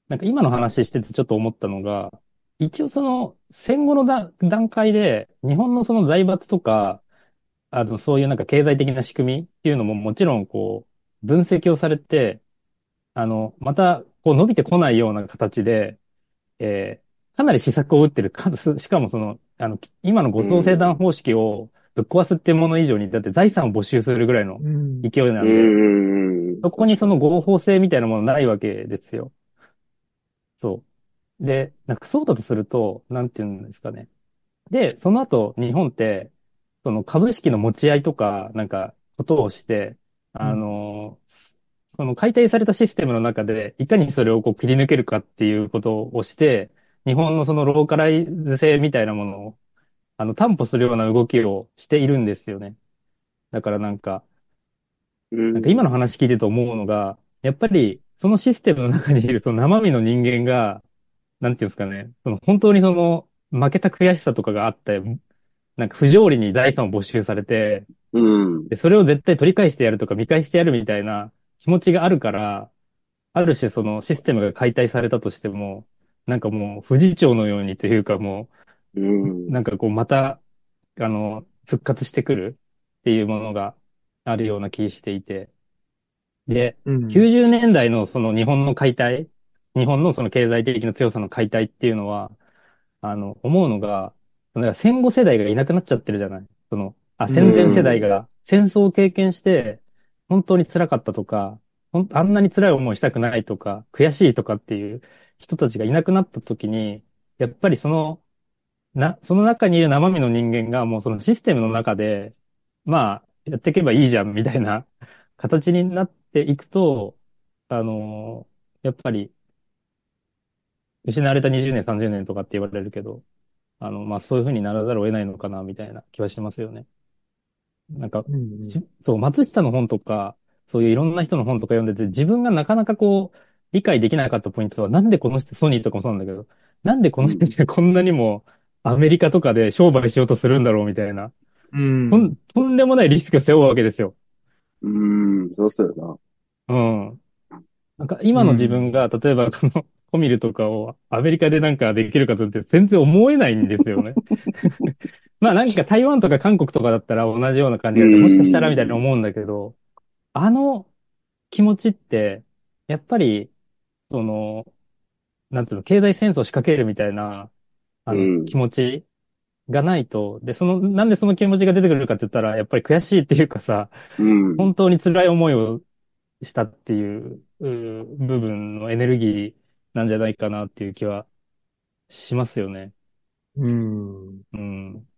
なんか今の話しててちょっと思ったのが、一応その戦後のだ段階で日本のその財閥とか、あの、そういうなんか経済的な仕組みっていうのももちろんこう、分析をされて、あの、またこう伸びてこないような形で、えーかなり施策を打ってる。かすしかもその、あの、今の合同生団方式をぶっ壊すっていうもの以上に、だって財産を没収するぐらいの勢いなんで、ん。そこにその合法性みたいなものないわけですよ。そう。で、なんかそうだとすると、なんていうんですかね。で、その後、日本って、その株式の持ち合いとか、なんか、ことをして、あの、その解体されたシステムの中で、いかにそれをこう切り抜けるかっていうことをして、日本のそのローカライズ性みたいなものを、あの、担保するような動きをしているんですよね。だからなんか、うんなんか今の話聞いてて思うのが、やっぱりそのシステムの中にいるその生身の人間が、なんていうんですかね、その本当にその負けた悔しさとかがあって、なんか不条理に財産を没収されて、うん。で、それを絶対取り返してやるとか見返してやるみたいな気持ちがあるから、ある種そのシステムが解体されたとしても、なんかもう不死鳥のようにというかもうんう、。なんかこうまた、あの、復活してくるっていうものがあるような気していて。で、うん。90年代のその日本の解体、日本のその経済的な強さの解体っていうのは、あの、思うのが、だから戦後世代がいなくなっちゃってるじゃない？その、あ、戦前世代が。戦争を経験して、本当に辛かったとか、ほんあんなに辛い思いしたくないとか、悔しいとかっていう人たちがいなくなった時に、やっぱりその、な、その中にいる生身の人間がもうそのシステムの中で、まあ、やっていけばいいじゃんみたいな形になっていくと、あのやっぱり、失われた20年、30年とかって言われるけど、あの、まあ、そういう風にならざるを得ないのかな、みたいな気はしますよね。なんか、うんうんしそう、松下の本とか、そういういろんな人の本とか読んでて、自分がなかなかこう、理解できなかったポイントは、なんでこの人、ソニーとかもそうなんだけど、なんでこの人たちがこんなにもアメリカとかで商売しようとするんだろうみたいな、うんとんとんでもないリスクを背負うわけですよ。うーん、そうそうようん。なんか今の自分が、例えばこのコミルとかをアメリカでなんかできるかとって全然思えないんですよね。[laughs] まあなんか台湾とか韓国とかだったら同じような感じで、うんもしかしたらみたいに思うんだけど、あの気持ちって、やっぱり、その、なんつうの、経済戦争を仕掛けるみたいな、あうんの、気持ちがないと、で、その、なんでその気持ちが出てくるかって言ったら、やっぱり悔しいっていうかさ。本当に辛い思いをしたっていう、部分のエネルギーなんじゃないかなっていう気はしますよね。うん。うん。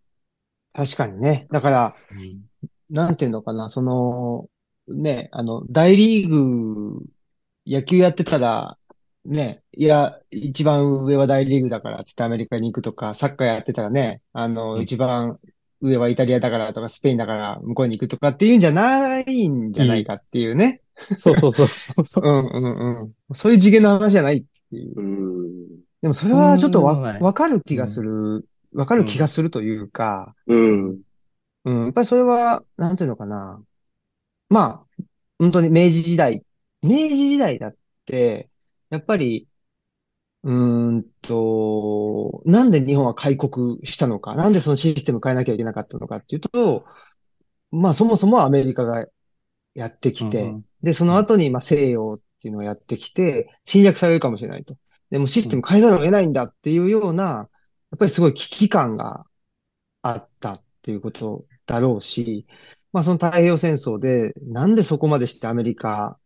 確かにね。だから、なんていうのかな、その、ね、あの、大リーグ、野球やってたら、ね、いや、一番上は大リーグだから、つってアメリカに行くとか、サッカーやってたらね、あの、うん一番上はイタリアだからとか、スペインだから向こうに行くとかっていうんじゃないんじゃないかっていうね。そうそうそうそう。[laughs] うんうんうん。そういう次元の話じゃないっていう。うん。でもそれはちょっとわ、わかる気がする、わかる気がするというか、うん。うん、やっぱりそれは、なんていうのかな。まあ、本当に明治時代、明治時代だって、やっぱり、うーんと、なんで日本は開国したのか、なんでそのシステム変えなきゃいけなかったのかっていうと、まあそもそもアメリカがやってきて、うんうん。で、その後にまあ西洋っていうのをやってきて、侵略されるかもしれないと。でもシステム変えざるを得ないんだっていうような、やっぱりすごい危機感があったっていうことだろうし、まあその太平洋戦争でなんでそこまでしてアメリカ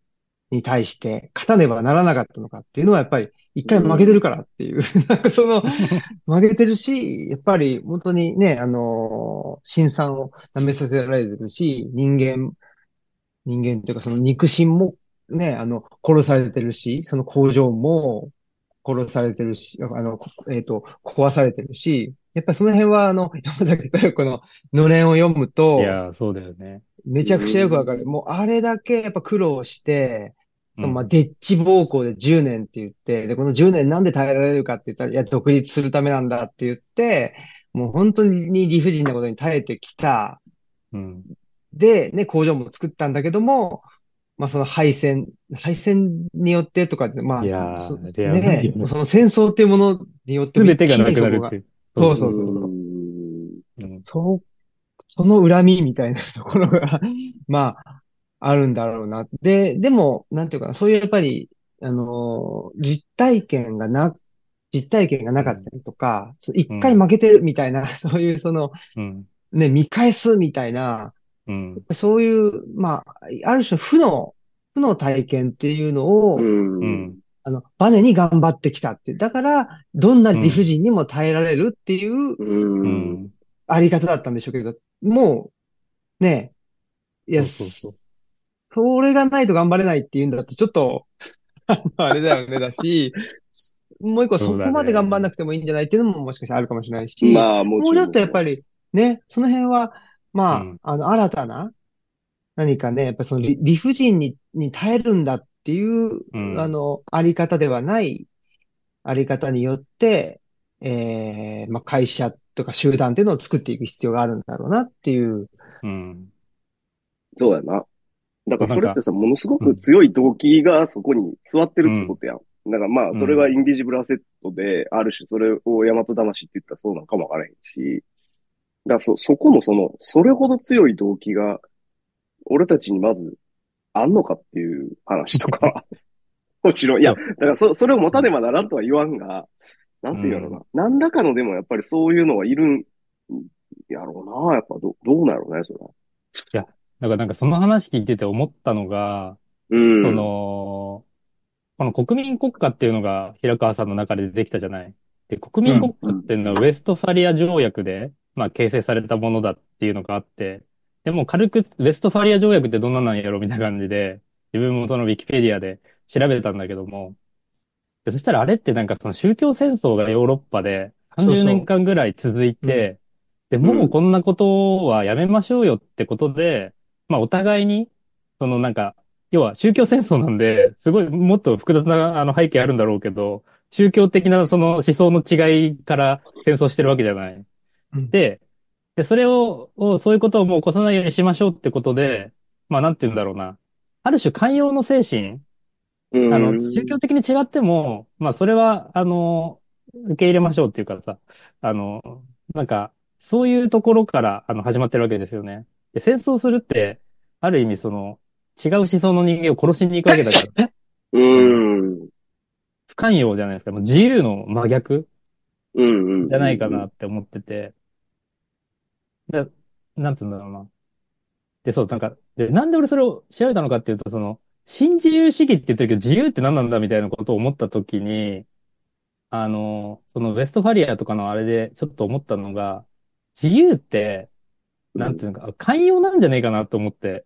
に対して勝たねばならなかったのかっていうのはやっぱり一回負けてるからっていう、[laughs] なんかその [laughs] 負けてるし、やっぱり本当にね、あの、辛酸を舐めさせられてるし、人間、人間っていうかその肉親もね、あの、殺されてるし、その工場も殺されてるし、あの、こえっと、壊されてるし、やっぱりその辺はあの、山崎豊子ののれんを読むとい、やー、そうだよね。めちゃくちゃよくわかる。もうあれだけやっぱ苦労して、うんまあ、デッチ暴行で10年って言って、で、この10年なんで耐えられるかって言ったら、いや、独立するためなんだって言って、もう本当に理不尽なことに耐えてきた。うん。で、ね、工場も作ったんだけども、まあその敗戦、敗戦によってとかで、まあ、いやーそいやねその戦争っていうものによってもすべてがなくなるっていう。そうそうそうそう。んうん。そう、その恨みみたいなところが、[laughs] まあ、あるんだろうな。で、でも、なんていうかな、そういうやっぱり、あのー実体験がな、実体験がなかったりとか、そう一回負けてるみたいな、[laughs] そういうその、うん。ね、見返すみたいな、うん。そういう、まあ、ある種負の、負の体験っていうのを、うん。うん。あの、バネに頑張ってきたって。だから、どんな理不尽にも耐えられるっていうう。うんん。あり方だったんでしょうけど、もう、ね、いや、そうそうそうそれがないと頑張れないっていうんだと、ちょっと、[laughs] あれだよね、だし、もう一個そこまで頑張んなくてもいいんじゃないっていうのももしかしたらあるかもしれないし、まあ、ももうちょっとやっぱり。り、ね、その辺は、まあ、うんあの、新たな、何かね、やっぱその理理不尽に、に耐えるんだっていう、うんあの、あり方ではない、あり方によって、えー、まあ、会社とか集団っていうのを作っていく必要があるんだろうなっていう。うん。そうやな。だからそれってさ、ものすごうんく強い動機がそこに座ってるってことやん。だからまあ、それがインビジブルアセットで、ある種それを大和魂って言ったらそうなのかもわからへんし、だそ、そこのその、それほど強い動機が、俺たちにまず、あんのかっていう話とか、[laughs] もちろん、いや、だからそ、それを持たねばならんとは言わんが、なんていうのかな。何らかのでもやっぱりそういうのはいるんやろうな。やっぱど、どうなるね、それは。だからなんかその話聞いてて思ったのが、うん。その、この国民国家っていうのが平川さんの中でできたじゃない。で、国民国家っていうのはウェストファリア条約で、まあ形成されたものだっていうのがあって、でも軽くウェストファリア条約ってどんななんやろみたいな感じで、自分もそのウィキペディアで調べたんだけども、でそしたらあれってなんかその宗教戦争がヨーロッパでそうそう30年間ぐらい続いて、で、もうこんなことはやめましょうよってことで、まあお互いに、そのなんか、要は宗教戦争なんで、すごいもっと複雑なあの背景あるんだろうけど、宗教的なその思想の違いから戦争してるわけじゃない。うんで、で、それを、をそういうことをもう起こさないようにしましょうってことで、まあなんて言うんだろうな。ある種寛容の精神うん。あの、宗教的に違っても、まあ、それは、あの、受け入れましょうっていうかさ、あの、なんか、そういうところから、あの、始まってるわけですよね。で、戦争するって、ある意味、その、違う思想の人間を殺しに行くわけだから、[laughs] うん。不寛容じゃないですか。もう自由の真逆うん。うん。じゃないかなって思ってて。で、なんつうんだろうな。で、そう、なんか、で、なんで俺それを調べたのかっていうと、その、新自由主義って言ってるけど、自由って何なんだみたいなことを思ったときに、あの、そのウェストファリアとかのあれでちょっと思ったのが、自由って、なんていうのか、寛容なんじゃねえかなと思って、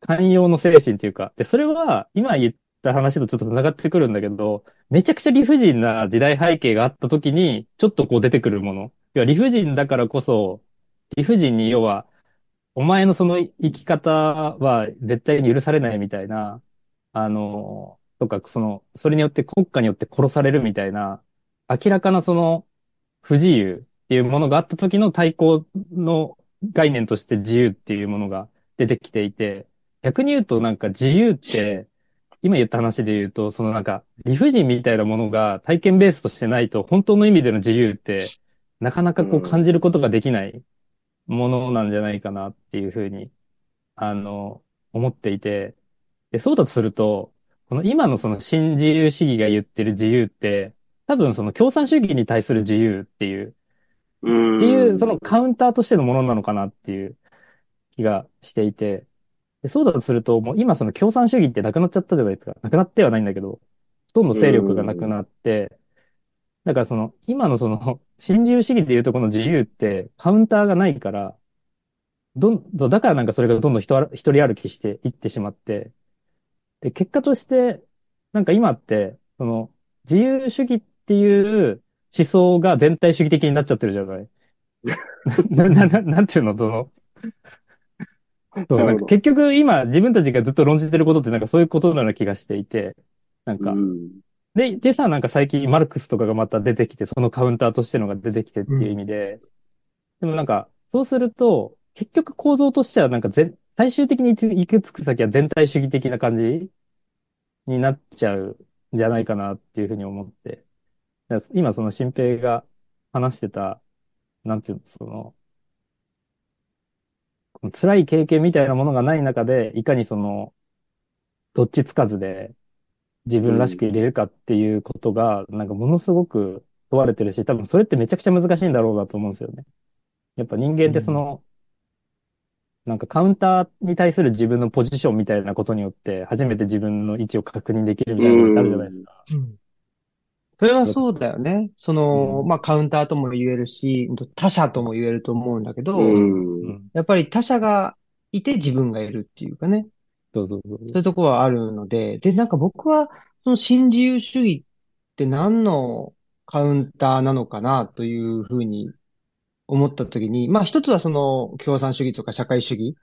寛容の精神っていうか、で、それは今言った話とちょっと繋がってくるんだけど、めちゃくちゃ理不尽な時代背景があった時に、ちょっとこう出てくるもの。要は理不尽だからこそ、理不尽に要は、お前のその生き方は絶対に許されないみたいな、あの、とか、その、それによって国家によって殺されるみたいな、明らかなその、不自由っていうものがあった時の対抗の概念として自由っていうものが出てきていて、逆に言うとなんか自由って、今言った話で言うと、そのなんか理不尽みたいなものが体験ベースとしてないと、本当の意味での自由って、なかなかこう感じることができないものなんじゃないかなっていうふうに、あの、思っていて、で、そうだとすると、この今のその新自由主義が言ってる自由って、多分その共産主義に対する自由っていう、うん。っていう、そのカウンターとしてのものなのかなっていう気がしていて、でそうだとすると、もう今その共産主義ってなくなっちゃったじゃないですか。なくなってはないんだけど、ほとんど勢力がなくなって、だからその、今のその、[laughs] 新自由主義でいうとこの自由ってカウンターがないから、どんどん、だからなんかそれがどんどん一歩一人歩きしていってしまって、で、結果として、なんか今って、その、自由主義っていう思想が全体主義的になっちゃってるじゃない。[laughs] な、な、な、なんていうの、その、そう、なんか結局今自分たちがずっと論じてることってなんかそういうことのような気がしていて、なんかう、ん。で、でさ、なんか最近マルクスとかがまた出てきて、そのカウンターとしてのが出てきてっていう意味で、でもなんか、そうすると、結局構造としてはなんか全、最終的に行き着く先は全体主義的な感じになっちゃうんじゃないかなっていうふうに思って。今その新平が話してた、なんていうの、その辛い経験みたいなものがない中で、いかにその、どっちつかずで自分らしく入れるかっていうことが、なんかものすごく問われてるし、多分それってめちゃくちゃ難しいんだろうなと思うんですよね。やっぱ人間ってその、なんかカウンターに対する自分のポジションみたいなことによって、初めて自分の位置を確認できるみたいなのってあるじゃないですか。うんそれはそうだよね。その、うんまあ、カウンターとも言えるし、他者とも言えると思うんだけど、うん。うん。やっぱり他者がいて自分がいるっていうかね、そうそうそう。そういうところはあるので、で、なんか僕は、その新自由主義って何のカウンターなのかなというふうに思ったときに、まあ一つはその共産主義とか社会主義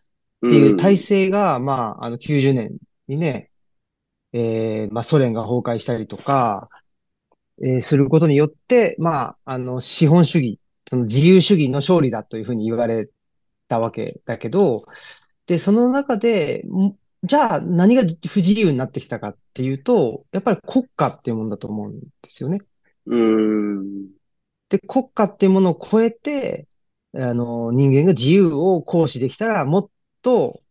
っていう体制が、まあ、あの90年にね、えー、まあソ連が崩壊したりとか、えーすることによって、まあ、あの、資本主義、その自由主義の勝利だというふうに言われたわけだけど、で、その中で、んじゃあ何が不自由になってきたかっていうと、やっぱり国家っていうものだと思うんですよね。うん。で、国家っていうものを超えて、あの、人間が自由を行使できたら、もっと、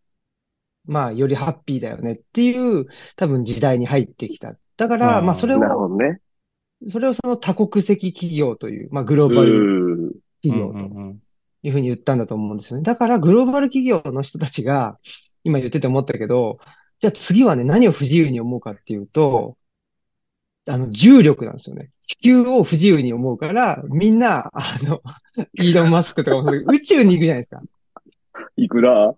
まあ、よりハッピーだよねっていう、多分時代に入ってきた。だから、うんまあ、それなるを、ほどね。それをその多国籍企業という、まあ、グローうバルん。企業というふうに言ったんだと思うんですよね。だから、グローバル企業の人たちが、今言ってて思ったけど、じゃあ次はね、何を不自由に思うかっていうと、あの、重力なんですよね。地球を不自由に思うから、みんな、あの、イーロン・マスクとかもそう宇宙に行くじゃないですか。いくら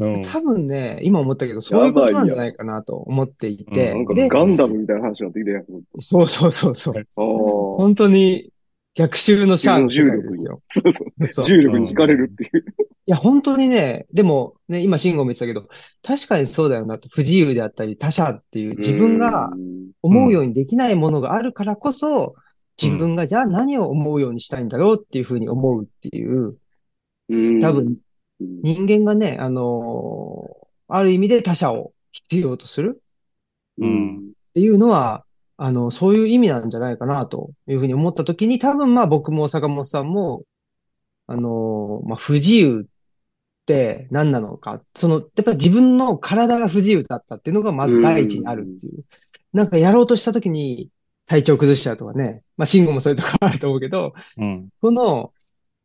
うん多分ね、今思ったけど、そういうことなんじゃないかなと思っていてうん、なんかで、ガンダムみたいな話になってきたやつ。そうそうそうそう。本当に逆襲のシャアの世界ですよ。そうそう。重力に惹かれるっていう。や、本当にね、でもね、今、慎吾も言ってたけど、確かにそうだよなと、不自由であったり、他者っていう自分がうん思うようにできないものがあるからこそ、自分がじゃあ何を思うようにしたいんだろうっていうふうに思うっていう、うん多分うん人間がね、あのーある意味で他者を必要とするうんっていうのは、あの、そういう意味なんじゃないかなというふうに思ったときに、多分まあ僕も坂本さんも、あのーまあ不自由って何なのか、その、やっぱり自分の体が不自由だったっていうのがまず第一にあるっていう。なんかやろうとしたときに体調崩しちゃうとかね。まあ慎吾もそういうとこあると思うけど、うん。この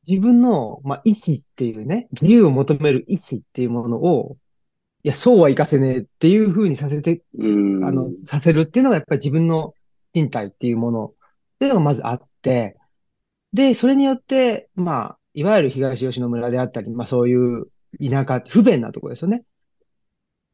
自分の、まあ、意志っていうね、自由を求める意志っていうものを、いや、そうはいかせねえっていう風にさせてうんあの、させるっていうのがやっぱり自分の身体っていうものっていうのがまずあって、で、それによって、まあ、いわゆる東吉野村であったり、まあそういう田舎、不便なところですよね。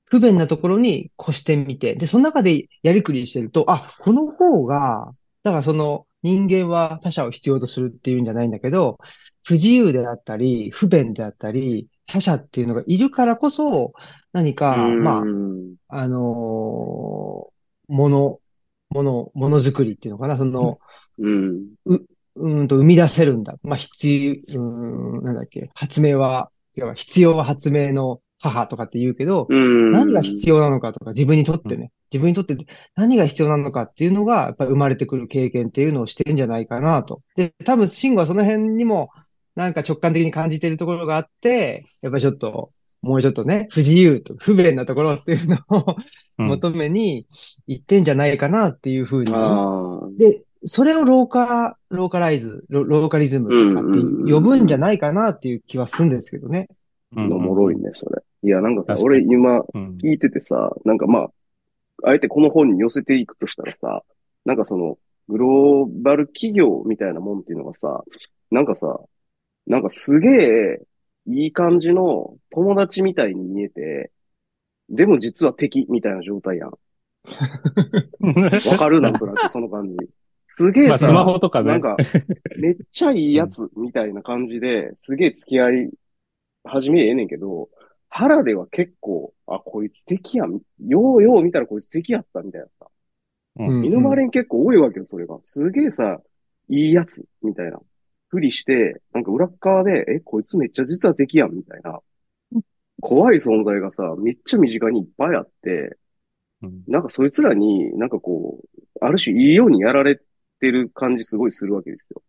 不便なところに越してみて、で、その中でやりくりしてると、あ、この方が、だからその人間は他者を必要とするっていうんじゃないんだけど、不自由であったり、不便であったり、他者っていうのがいるからこそ、何か、まあ、うんあのーもの、もの、ものづくりっていうのかな、その、うん。うーんと生み出せるんだ。まあ、必要、うーん、なんだっけ、発明は、必要は発明の母とかって言うけど、うん。何が必要なのかとか、自分にとってね、自分にとって何が必要なのかっていうのが、やっぱり生まれてくる経験っていうのをしてるんじゃないかなと。で、多分、シンゴはその辺にも、なんか直感的に感じているところがあって、やっぱりちょっと、もうちょっとね、不自由と不便なところっていうのをうん求めに行ってんじゃないかなっていうふうに。ああ。で、それをローカ、ローカライズ、ロローカリズムとかって呼ぶんじゃないかなっていう気はするんですけどね。うんおもろいね、それ。いや、なんかさ、俺今うん。聞いててさ、なんかまあ、あえてこの本に寄せていくとしたらさ、なんかその、グローバル企業みたいなもんっていうのがさ、なんかさ、なんかすげえいい感じの友達みたいに見えて、でも実は敵みたいな状態やん。[laughs] わかるなんとなくその感じ。すげえまあ、さ、スマホとかね。なんか、[laughs] めっちゃいいやつみたいな感じで、すげえ付き合い始めええねんけど、腹では結構、あ、こいつ敵やん。ようよう見たらこいつ敵やったみたいなさ。うん見沼れん結構多いわけよ、それが。すげえさ、いいやつみたいな。ふりして、なんか裏っ側で、え、こいつめっちゃ実は敵やんみたいな。怖い存在がさ、めっちゃ身近にいっぱいあって、うんなんかそいつらに、なんかこう、ある種いいようにやられてる感じすごいするわけですよ。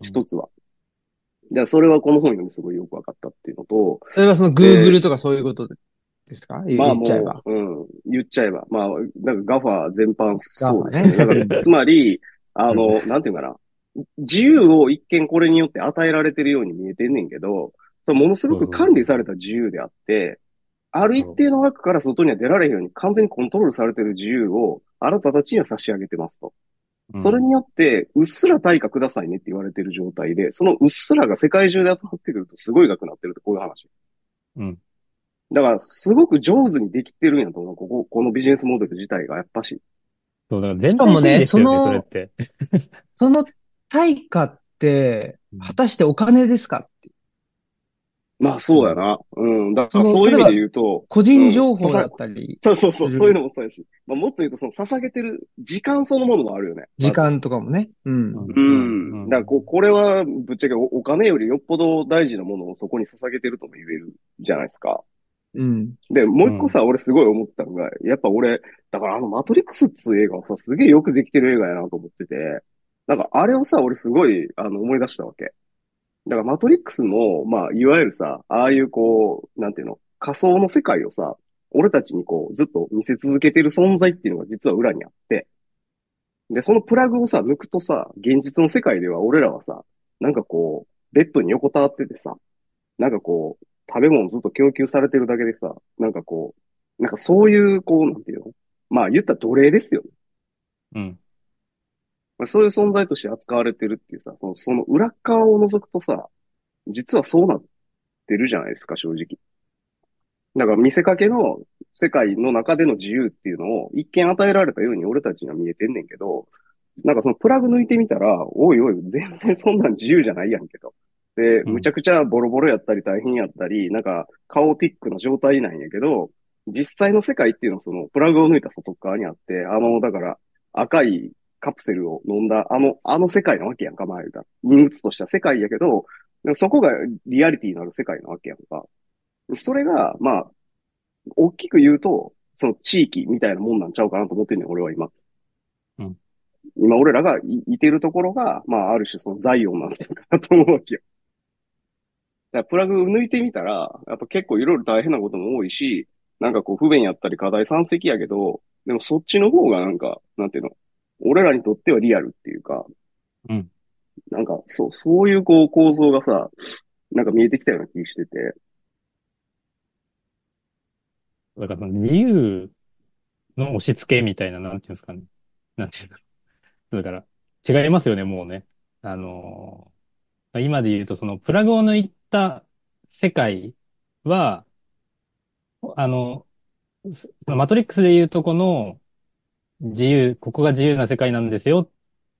うん一つは。だからそれはこの本読んですごいよくわかったっていうのと、それはその Google とかそういうことですか？言まあ言っちゃえばも。う、うん、言っちゃえば。まあ、なんかガファ全般そうです GAFA ねね。だから、つまり、あの、なんていうかな。自由を一見これによって与えられてるように見えてんねんけど、それものすごく管理された自由であって、ある一定の枠から外には出られへんように完全にコントロールされてる自由をあなたたちには差し上げてますと。それによって、うっすら対価くださいねって言われてる状態で、そのうっすらが世界中で集まってくるとすごい額になってるってこういう話。うん。だから、すごく上手にできてるんやと思う。ここ、このビジネスモデル自体がやっぱし。そう、だから全しかもね体主義ですよね、そのそれって。その対価ってうん、果たしてお金ですかってまあ、そうやな。うん。だから、そういう意味で言うと、個人情報だったり、そうそうそう、するそういうのもそうやし。まあ、もっと言うと、その捧げてる時間そのものもあるよね。時間とかもね。うん。うん。だからこ、これは、ぶっちゃけおお金よりよっぽど大事なものをそこに捧げてるとも言えるじゃないですか。うん。で、もう一個さ、俺すごい思ったのが、やっぱ俺、だからあのマトリックスっつう映画はさ、すげえよくできてる映画やなと思ってて、なんかあれをさ、俺すごい、あの、思い出したわけ。だからマトリックスも、まあ、いわゆるさ、ああいうこう、なんていうの、仮想の世界をさ、俺たちにこう、ずっと見せ続けてる存在っていうのが実は裏にあって、で、そのプラグをさ、抜くとさ、現実の世界では俺らはさ、なんかこう、ベッドに横たわっててさ、なんかこう、食べ物ずっと供給されてるだけでさ、なんかこう、なんかそういう、こう、なんていうのまあ言ったら奴隷ですよ。うん。まあそういう存在として扱われてるっていうさ、その、その裏側を除くとさ、実はそうなってるじゃないですか、正直。だから見せかけの世界の中での自由っていうのを一見与えられたように俺たちには見えてんねんけど、なんかそのプラグ抜いてみたら、おいおい、全然そんなん自由じゃないやんけど。で、うんむちゃくちゃボロボロやったり大変やったり、なんか、カオティックな状態なんやけど、実際の世界っていうのはその、プラグを抜いた外側にあって、あの、だから、赤いカプセルを飲んだ、あの、あの世界なわけやんか、前が。人物としては世界やけど、そこがリアリティのある世界なわけやんか。それが、まあ、大きく言うと、その地域みたいなもんなんちゃうかなと思ってんねん、俺は今。うん今、俺らがいいてるところが、まあ、ある種そのザイなんじゃないかなと思うわけよ。だからプラグ抜いてみたら、やっぱ結構いろいろ大変なことも多いし、なんかこう不便やったり課題山積やけど、でもそっちの方がなんか、なんていうの、俺らにとってはリアルっていうか、うん。なんか、そう、そういうこう構造がさ、なんか見えてきたような気してて、だからその自由の押し付けみたいな、なんていうんですかね。なんていうんだろう。だから、違いますよね、もうね。あのー今で言うと、その、プラグを抜いた世界は、あの、マトリックスで言うとこの、自由、ここが自由な世界なんですよっ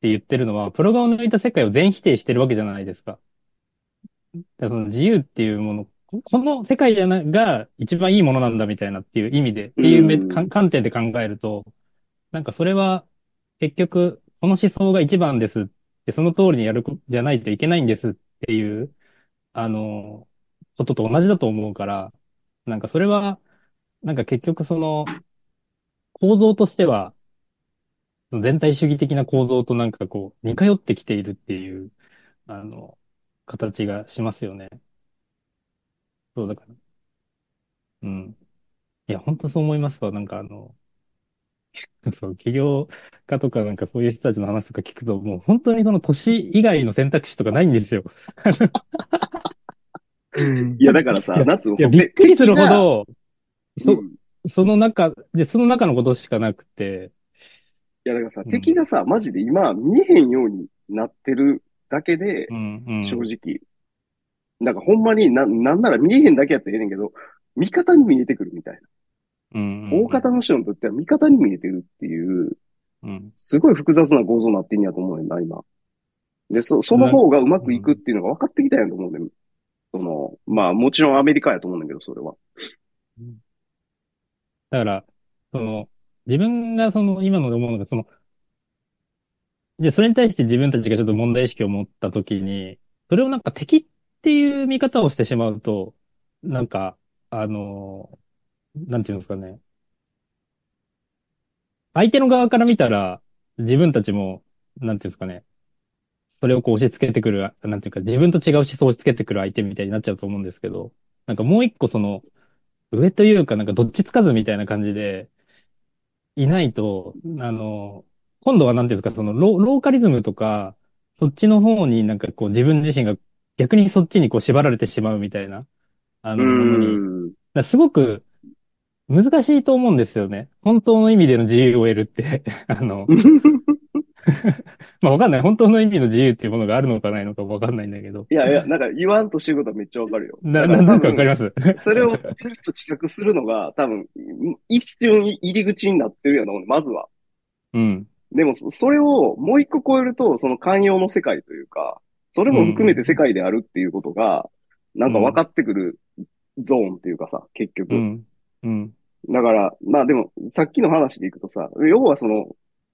て言ってるのは、プラグを抜いた世界を全否定してるわけじゃないですか。だからその自由っていうもの、ここの世界じゃな、が一番いいものなんだみたいなっていう意味で、っていうめ観点で考えると、なんかそれは結局、この思想が一番ですって、その通りにやるこじゃないといけないんですっていう、あの、ことと同じだと思うから、なんかそれは、なんか結局その、構造としては、全体主義的な構造となんかこう、似通ってきているっていう、あの、形がしますよね。そうだから。うん。いや、本当そう思いますわ。なんかあの、[laughs] そう、起業家とかなんかそういう人たちの話とか聞くと、もう本当にその年以外の選択肢とかないんですよ。うんいや、だからさいや、なんつうの、いや、びっくりするほど、そ、うんその中、で、その中のことしかなくて、いや、だからさ、うん敵がさ、マジで今見えへんようになってるだけでう、ん、うん。正直。なんかほんまにな、なんなら見えへんだけやったらええねんけど、味方に見えてくるみたいうん、な。大方の人にとっては味方に見えてるっていう、うん。すごい複雑な構造になってんやと思うねんな、今。で、そ、その方がうまくいくっていうのが分かってきたんやと思うねん。その、まあもちろんアメリカやと思うんだけど、それは。だから、その、自分がその、今ので思うのが、その、で、それに対して自分たちがちょっと問題意識を持ったときに、それをなんか敵っていう見方をしてしまうと、なんか、あの、なんていうんですかね。相手の側から見たら、自分たちも、なんていうんですかね。それをこう押し付けてくる、なんていうか、自分と違う思想を押し付けてくる相手みたいになっちゃうと思うんですけど、なんかもう一個その、上というか、なんかどっちつかずみたいな感じで、いないと、あの、今度はなんていうんですか、そのロ、ローカリズムとか、そっちの方になんかこう自分自身が逆にそっちにこう縛られてしまうみたいな、あうの、ものに。すごく難しいと思うんですよね。本当の意味での自由を得るって、[laughs] あの、[laughs] [laughs] まあわかんない。本当の意味の自由っていうものがあるのかないのかわかんないんだけど。いやいや、なんか言わんとしてることはめっちゃわかるよ。な、だからなんかわかります？[laughs] それをちゃんと知覚するのが、多分、一瞬入り口になってるようなもん、まずは。うん。でも、そそれをもう一個超えると、その寛容の世界というか、それも含めて世界であるっていうことが、なんか分かってくるゾーンっていうかさ、結局。うん。うん。だから、まあでも、さっきの話でいくとさ、要はその、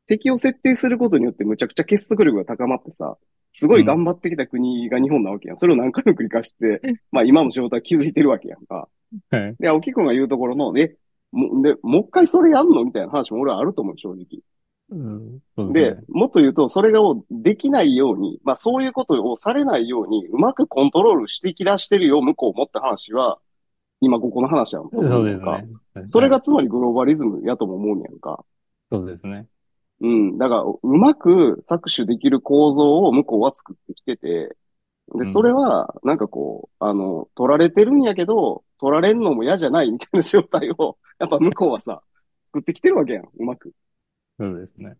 敵を設定することによってむちゃくちゃ結束力が高まってさ、すごい頑張ってきた国が日本なわけやん。それを何回も繰り返して、[laughs] まあ今の状態気づいてるわけやんか。はい。で、青木くんが言うところの、え、も、で、もう一回それやんのみたいな話も俺はあると思う、正直。うん。でね。、もっと言うと、それができないように、まあそういうことをされないように、うまくコントロールしてき出してるよ、向こうもって話は、今ここの話やん。そうですかね。それがつまりグローバリズムやとも思うねやんか。そうですね。うん。だから、うまく搾取できる構造を向こうは作ってきてて、で、うんそれは、なんかこう、あの、取られてるんやけど、取られんのも嫌じゃないみたいな状態を、[laughs] やっぱ向こうはさ、作ってきてるわけやん、うまく。そうですね。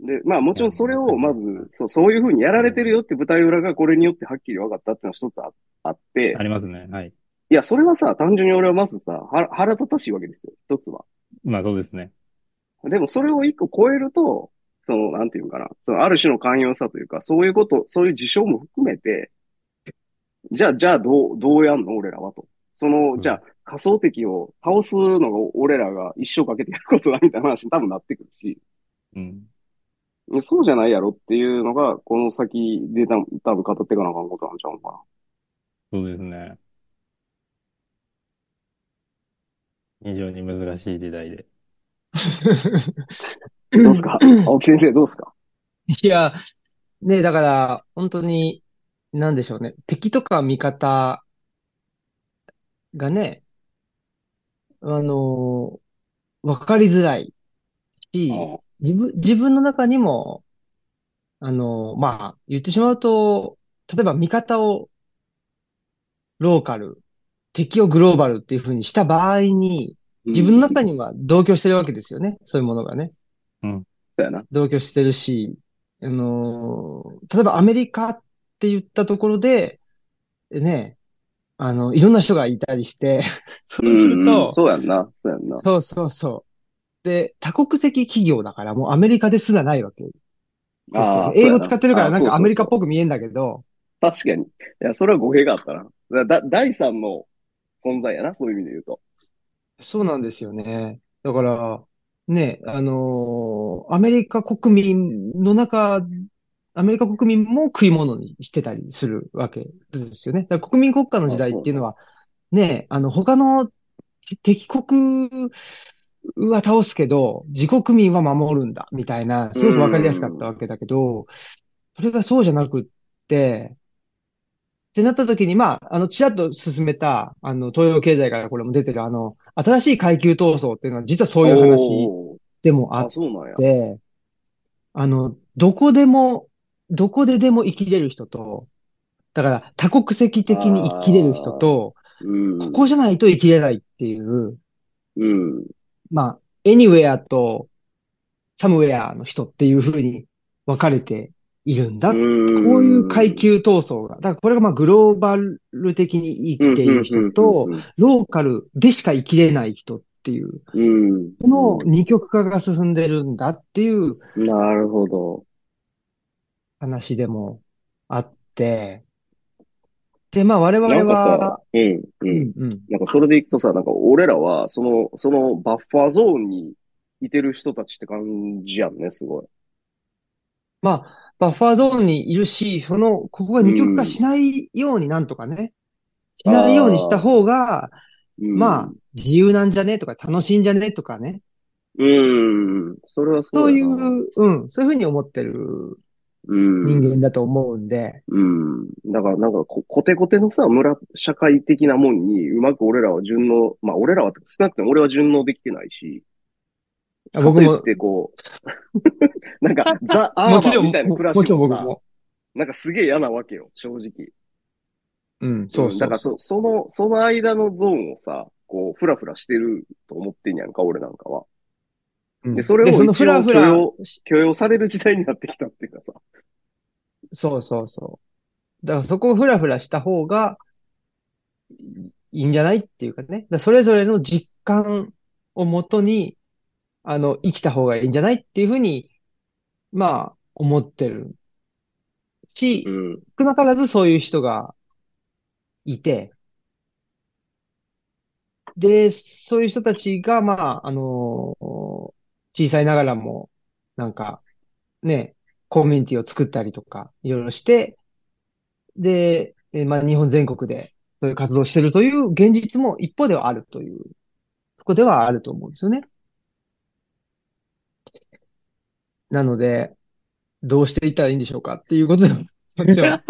で、まあもちろんそれをまず、そう、そういうふうにやられてるよって舞台裏がこれによってはっきり分かったっていうのは一つああってあ、りますね。はい。いや、それはさ、単純に俺はまずさ、腹腹立たしいわけですよ、一つは。まあそうですね。でもそれを一個超えると、その、なんていうのかな、そのある種の寛容さというか、そういうこと、そういう事象も含めて、じゃあ、じゃあどう、どうやんの？俺らはと。その、うんじゃあ、仮想敵を倒すのが俺らが一生かけてやることだみたいな話に [laughs] 多分なってくるし、うん。そうじゃないやろっていうのが、この先で多分多分語っていかなあかんことなんちゃうのかそうですね。非常に難しい時代で。な。どうすか？青木先生どうすか？いや、ね、だから、本当に、なんでしょうね。敵とか味方がね、あの、わかりづらいし、自分、自分の中にも、あの、まあ、言ってしまうと、例えば味方をローカル、敵をグローバルっていう風にした場合に、自分の中に。には同居してるわけですよね。そういうものがね。そうやな。同居してるし、あのー例えばアメリカって言ったところで、ね、あの、いろんな人がいたりして、[laughs] そうするんんと、そうやんな。そうやんな。そうそうそう。で、多国籍企業だからもうアメリカですらないわけですよああね。英語使ってるからなんかアメリカっぽぽく見えんだけど、確かに。いや、それは語弊があったな。だ、だ第三の存在やな、そういう意味で言うと。そうなんですよね。だから、ね、あのーアメリカ国民の中、アメリカ国民も食い物にしてたりするわけですよね。だから国民国家の時代っていうのは、ね、あの、他の敵国は倒すけど、自国民は守るんだ、みたいな、すごくわかりやすかったわけだけど、それがそうじゃなくって、ってなった時に、まあ、あの、ちらっと進めた、あの、東洋経済からこれも出てる、あの、新しい階級闘争っていうのは実はそういう話でもあっ。て、あの、どこでも、どこででも生きれる人と、だから多国籍的に生きれる人と、うん。ここじゃないと生きれないっていう、うん。まあ、anywhere と somewhere の人っていう風に分かれているんだ。ここうういう階級闘争が。だからこれがまあグローバル的に生きている人と、ローカルでしか生きれない人っていう、うん。この二極化が進んでるんだっていうなるほど。話でもあって、で、まあ我々は、、うん、う。うんん、うん。なんかそれでいくとさ、なんか俺らは、その、そのバッファーゾーンにいてる人たちって感じやんね、すごい。まあ、バッファーゾーンにいるし、その、ここが二極化しないようになんとかね、しないようにした方が、うん、まあ、自由なんじゃねとか楽しいんじゃねとかね、うん。それはそそういう。う、うん、そういうふうに思ってるうん。人間だと思うんで、うん。だから、なんかこ、コテコテのさ、村、社会的なもんに、うまく俺らは順応、まあ、俺らは少なくても俺は順応できてないし、僕もっ、てこう、[laughs] なんか、ザ・アーバンみたいなも暮らしもちろんもさ、僕も。なんかすげえ嫌なわけよ、正直。うん、そううんだからそうそう。そ、その、その間のゾーンをさ、こう、ふらふらしてると思ってんやんか、俺なんかは。うんでそれを一応ふらふら許容許容される時代になってきたっていうかさ。そうそうそう。だからそこをふらふらした方がいいいんじゃないっていうかね。それぞれの実感をもとに、あの、生きた方がいいんじゃないっていうふうに、まあ、思ってるしう、ん。少なからずそういう人がいて、で、そういう人たちが、まあ、あの小さいながらも、なんか、ね、コミュニティを作ったりとか、いろいろして、で、えまあ、日本全国でそういう活動をしてるという現実も一方ではあるという、そこではあると思うんですよね。なので、どうしていったらいいんでしょうかっていうことでも、もちろん、[laughs]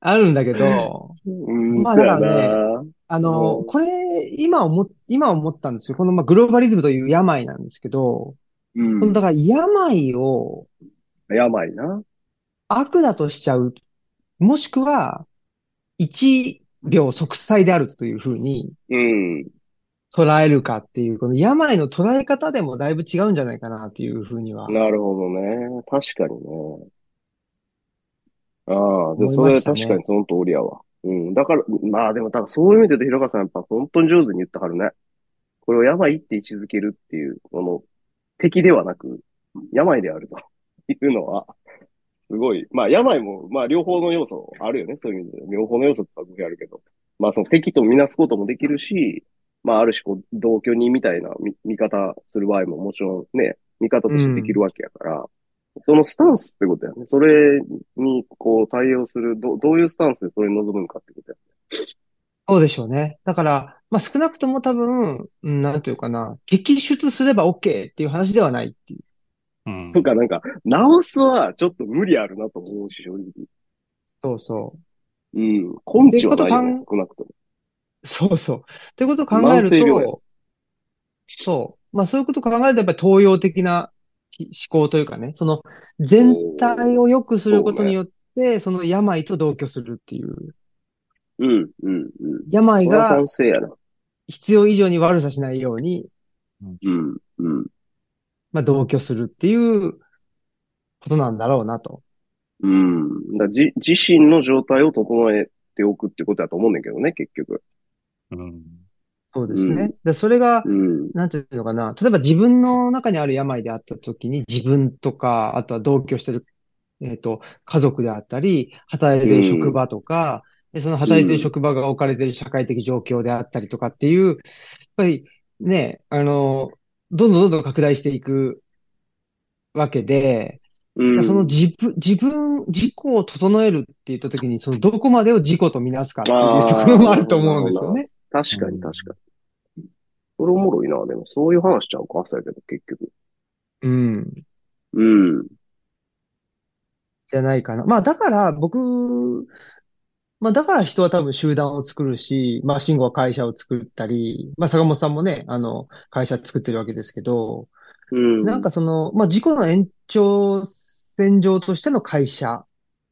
あるんだけど、うん、まあだからねな。あの、うんこれ、今思っ、今思ったんですよ。この、まあ、グローバリズムという病なんですけど、うんだ。から病を病な。悪だとしちゃう、もしくは、一秒息災であるというふうにうん。捉えるかっていう、この病の捉え方でもだいぶ違うんじゃないかなっていうふうには。なるほどね。確かにね。ああ、でもそれましたね確かにその通りやわ。うん。だから、まあでも多分そういう意味で言うと、ひろかさんやっぱ本当に上手に言ったからね。これを病って位置づけるっていう、この敵ではなく、病であるというのは、すごい。まあ、病も、まあ、両方の要素あるよね。そういう意味で。両方の要素って言ったらあるけど。まあ、その敵とみなすこともできるし、まあ、ある種、こう、同居人みたいな見見方する場合ももちろんね、見方としてできるわけやから、そのスタンスってことやね。それに、こう、対応する、どどういうスタンスでそれに臨むのかってことやそうでしょうね。だから、まあ少なくとも多分、うんなんていうかな、激出すれば OK っていう話ではないっていう。うんなんか、なんか、直すはちょっと無理あるなと思うし、正直。そうそう。うん。根拠はないよね少なくとも。[laughs] そうそう。ってことを考える慢性病やと、そう。まあそういうことを考えるとやっぱり東洋的な思考というかね、その全体を良くすることによって、その病と同居するっていう。うん、うん、うん。病これはが賛成やな。必要以上に悪さしないように、うん、うん。まあ同居するっていうことなんだろうなと。うん。だじ自身の状態を整えておくってことだと思うねんだけどね、結局。うんそうですね。うんで、それが、うん。なんていうのかな。例えば自分の中にある病であったときに、自分とか、あとは同居してる、えっと、家族であったり、働いてる職場とか、でその働いてる職場が置かれてる社会的状況であったりとかっていう、やっぱりね、あの、どんどんどんどん拡大していくわけで、うん。その自分、自分、自己を整えるって言ったときに、そのどこまでを自己とみなすかっていうところもあると思うんですよね。確かに確かに。それおもろいな、でも、そういう話しちゃうか、そうやけど、結局。うん。うん。じゃないかな。まあだから僕、まあだから人は多分集団を作るし、まあ慎吾は会社を作ったり、まあ坂本さんもね、あの、会社作ってるわけですけど、うん。なんかその、まあ自己の延長線上としての会社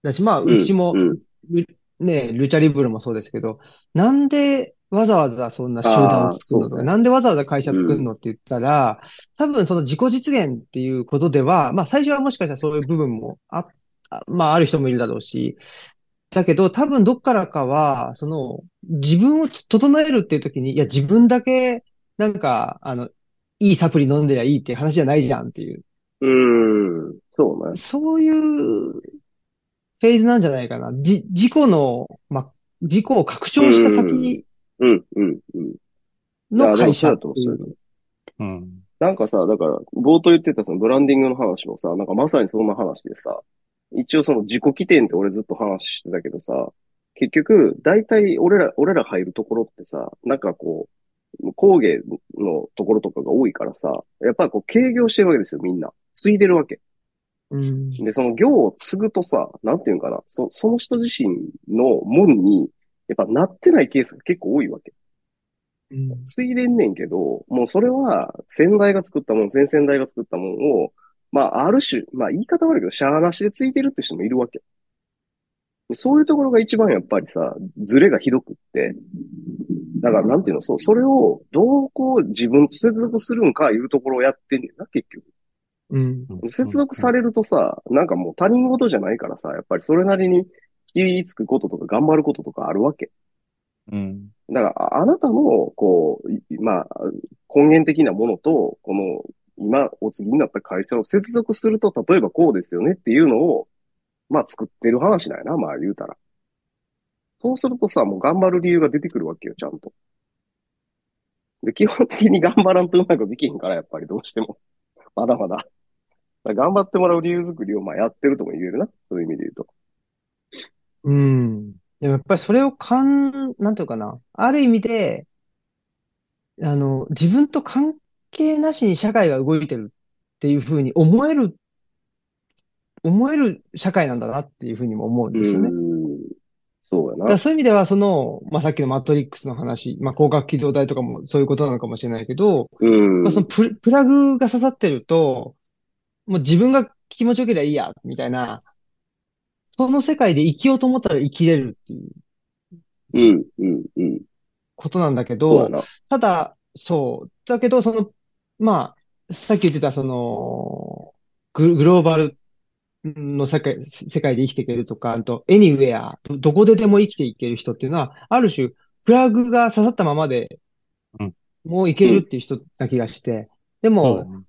だし、まあうちもうん。ルね、ルチャリブルもそうですけど、なんでわざわざそんな集団を作るのとか、なんでわざわざ会社作るのって言ったら、多分その自己実現っていうことでは、まあ最初はもしかしたらそういう部分もあ、あまあある人もいるだろうし、だけど多分どっからかは、その自分を整えるっていう時に、いや自分だけなんか、あの、いいサプリ飲んでりゃいいっていう話じゃないじゃんっていう、うん。そうね。そういうフェーズなんじゃないかな。じ、自己の、まあ、自己を拡張した先うん、うん、うん。の会社と思ういう。うんなんかさ、だから、冒頭言ってたそのブランディングの話もさ、なんかまさにそんな話でさ、一応その自己起点って俺ずっと話してたけどさ、結局、大体俺ら、俺ら入るところってさ、なんかこう、工芸のところとかが多いからさ、やっぱこう、軽業してるわけですよ、みんな。継いでるわけ。うん。で、その業を継ぐとさ、なんていうんかな、そ、その人自身の門に、やっぱなってないケースが結構多いわけ。うん。継いでんねんけど、もうそれは先代が作ったもん、先々代が作ったもんを、まあ、ある種、まあ言い方悪いけど、しゃーなしで継いでるって人もいるわけ。でそういうところが一番やっぱりさ、ズレがひどくって、だからなんていうの、そう、それをどうこう自分と接続するんかいうところをやってんねんな、結局。うん。接続されるとさ、なんかもう他人事じゃないからさ、やっぱりそれなりに気ぃつくこととか頑張ることとかあるわけ。うんだから、ああなたの、こう、いまあ、根源的なものと、この、今、お次になった会社を接続すると、例えばこうですよねっていうのを、まあ、作ってる話なんやな、まあ、言うたら。そうするとさ、もう頑張る理由が出てくるわけよ、ちゃんと。で、基本的に頑張らんとうまくできへんから、やっぱりどうしても。[laughs] まだまだ。だ頑張ってもらう理由作りを、まあ、やってるとも言えるな。そういう意味で言うと。うん。でもやっぱりそれをかん、なんていうかな。ある意味で、あの、自分と関係なしに社会が動いてるっていうふうに思える、思える社会なんだなっていうふうにも思うんですよね。うん。そうやなだから。そういう意味では、その、まあ、さっきのマトリックスの話、まあ、広角機動隊とかもそういうことなのかもしれないけど、うん。まあ、そのプ、プラグが刺さってると、もう自分が気持ちよければいいや、みたいな、その世界で生きようと思ったら生きれるっていううん、うん、うん。ことなんだけど。ただ、そう。だけど、その、まあ、さっき言ってた、その、グ、グローバルの世界、世界で生きていけるとか、あと、エニウェア、どどこででも生きていける人っていうのは、ある種、プラグが刺さったままでうん、もういけるっていう人な気がして、でそうだも、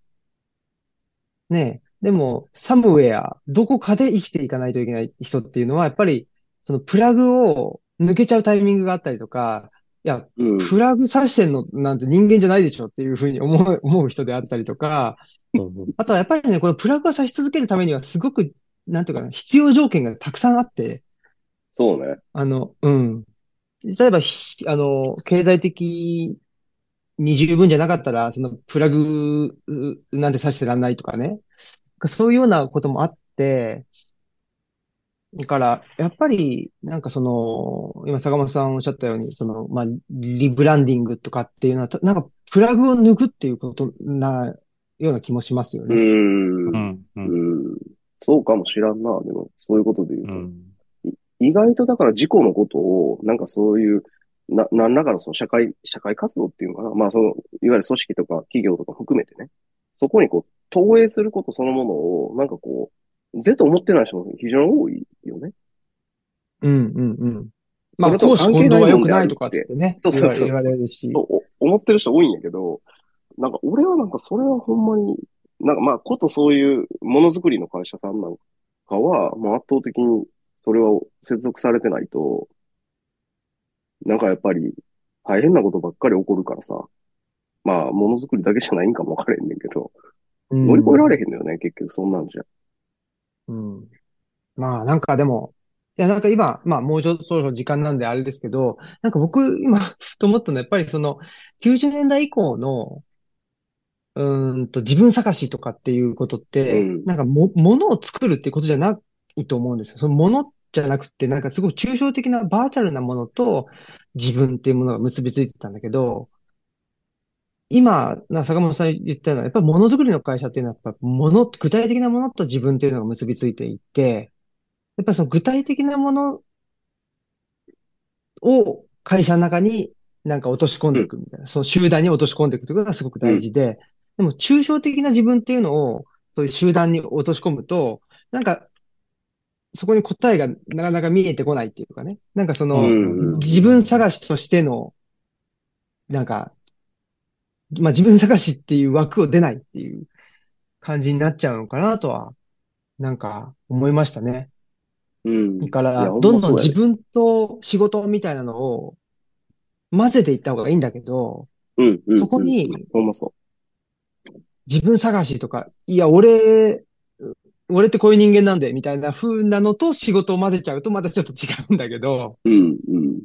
ねね、でも、サムウェア、どこかで生きていかないといけない人っていうのは、やっぱり、そのプラグを抜けちゃうタイミングがあったりとか、いや、うん。プラグ刺してんのなんて人間じゃないでしょっていうふうに思う、[laughs] 思う人であったりとか、あとはやっぱりね、このプラグを刺し続けるためにはすごく、なんていうかな、必要条件がたくさんあって、そうね。あの、うん。例えば、ひあの、経済的に十分じゃなかったら、そのプラグうなんて刺してらんないとかね。そういうようなこともあって、だから、やっぱり、なんかその、今坂本さんおっしゃったように、その、まあ、リブランディングとかっていうのは、たなんか、プラグを抜くっていうことな、ような気もしますようね。ん。うん。う。うんん。そうかもしらんな。でも、そういうことで言うと。うん。意外とだから事故のことを、なんかそういう、な、何らかのその社会、社会活動っていうのかな。まあその、いわゆる組織とか企業とか含めてね。そこにこう、投影することそのものを、なんかこう、ぜと思ってない人も非常に多いよね。うん、うん、うん。まあ、それと公私混同は良くないとかってね、そうそうそう言われるし。思ってる人多いんやけど、なんか俺はなんかそれはほんまに、なんかまあことそういうものづくりの会社さんなんかは、もう圧倒的にそれは接続されてないと、なんかやっぱり大変なことばっかり起こるからさ、まあものづくりだけじゃないんかもわからへんねんけど、うん乗り越えられへんのよね、結局そんなんじゃ。うん。まあ、なんかでも、いや、なんか今、まあ、もうちょっとそろそろ時間なんであれですけど、なんか僕、今、ふと思ったのは、やっぱりその、90年代以降の、うーんと、自分探しとかっていうことって、うんなんかも、ものを作るっていうことじゃないと思うんですよ。そのものじゃなくて、なんかすごく抽象的なバーチャルなものと自分っていうものが結びついてたんだけど、今、な坂本さん言ったような、やっぱりものづくりの会社っていうのは、やっぱもの、具体的なものと自分っていうのが結びついていて、やっぱりその具体的なものを会社の中になんか落とし込んでいくみたいな、その集団に落とし込んでいくということがすごく大事で、でも抽象的な自分っていうのをそういう集団に落とし込むと、なんかそこに答えがなかなか見えてこないっていうかね、なんかその、うん。自分探しとしての、なんか、まあ自分探しっていう枠を出ないっていう感じになっちゃうのかなとは、なんか思いましたね。うん。だから、どんどん自分と仕事みたいなのを混ぜていった方がいいんだけど、うん、うん。そこに自分探しとか、いや、俺、俺ってこういう人間なんで、みたいな風なのと仕事を混ぜちゃうとまたちょっと違うんだけど、う。うん、うん。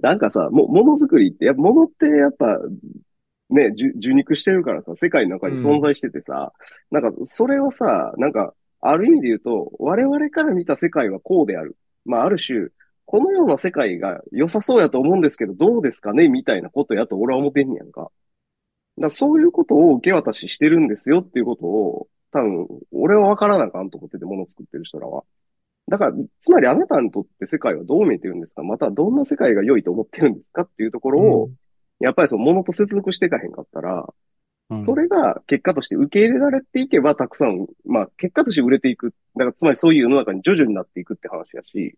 なんかさ、も、ものづくりって、やっぱ物ってやっぱ、ね、受肉してるからさ、世界の中に存在しててさ、なんか、それをさ、なんか、ある意味で言うと、我々から見た世界はこうである。まあ、ある種、このような世界が良さそうやと思うんですけど、どうですかね？みたいなことやと俺は思ってんねやんか。だからそういうことを受け渡ししてるんですよっていうことを、多分、俺は分からなあかんと思ってて、物を作ってる人らは。だから、つまりあなたにとって世界はどう見えてるんですか？またどんな世界が良いと思ってるんですか？っていうところを、やっぱりその物と接続していかへんかったら、うんそれが結果として受け入れられていけばたくさん、まあ結果として売れていく。だからつまりそういう世の中に徐々になっていくって話やし、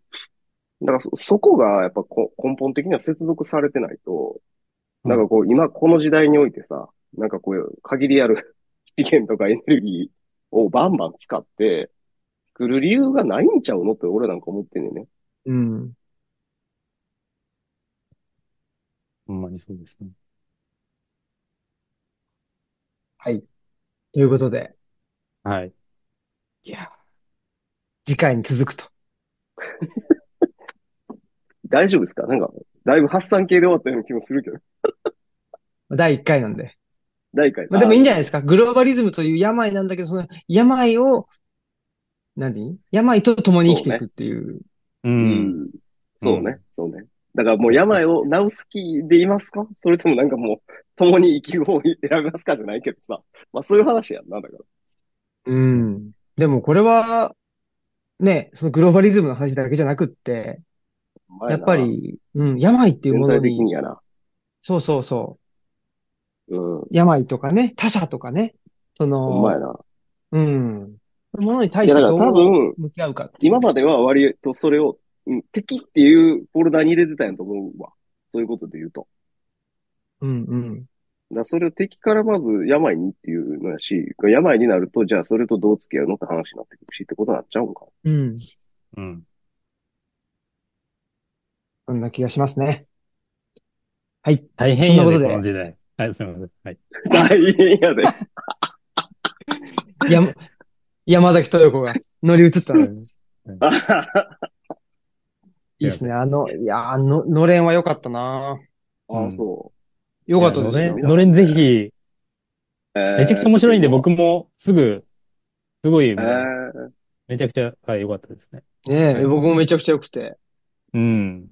だからそそこがやっぱこ根本的には接続されてないと、なんかこう今この時代においてさ、なんかこういう限りある [laughs] 資源とかエネルギーをバンバン使って作る理由がないんちゃうのって俺なんか思ってんねんね。うん。ほんまにそうですね。はい。ということで、はい。いや、次回に続くと。[laughs] 大丈夫ですか？なんか、だいぶ発散系で終わったような気もするけど。[laughs] 第1回なんで。第1回。まあ、でもいいんじゃゃないですか？グローバリズムという病なんだけど、その病を、何？病と共に生きていくっていう。う。うんん。そうね、そうね。だからもう病を治す気でいますか？それともなんかもう、共に生きる方を選びますかじゃないけどさ。まあそういう話やんな、だから。うん。でもこれは、ね、そのグローバリズムの話だけじゃなくって、やっぱ、り、うん、病っていうものに、にやな。そうそうそう、うん。病とかね、他者とかね、その、ほんまやな。うん、ものに対してどう向き合うか今までは割とそれを、うん、敵っていうフォルダに入れてたんやと思うわ。そういうことで言うと。うんうん。だそれを敵からまず病にっていうのやし、病になると、じゃあそれとどう付き合うのって話になってくるしってことになっちゃうんか。うん。うん。そんな気がしますね。はい。大変やで、そんなことでこの時代。はい、すみません。はい。大変やで。や、山崎豊子が乗り移ったのに。い [laughs] いっすね。あの、いや、あの、のれんは良かったなああ、そ良かったですよのれん、。のれんぜひ、う。えーめちゃくちゃ面白いんで、僕もすぐ、すごい、めちゃくちゃ、はい、良かったですね。ねえ、僕もめちゃくちゃ良くて。うん。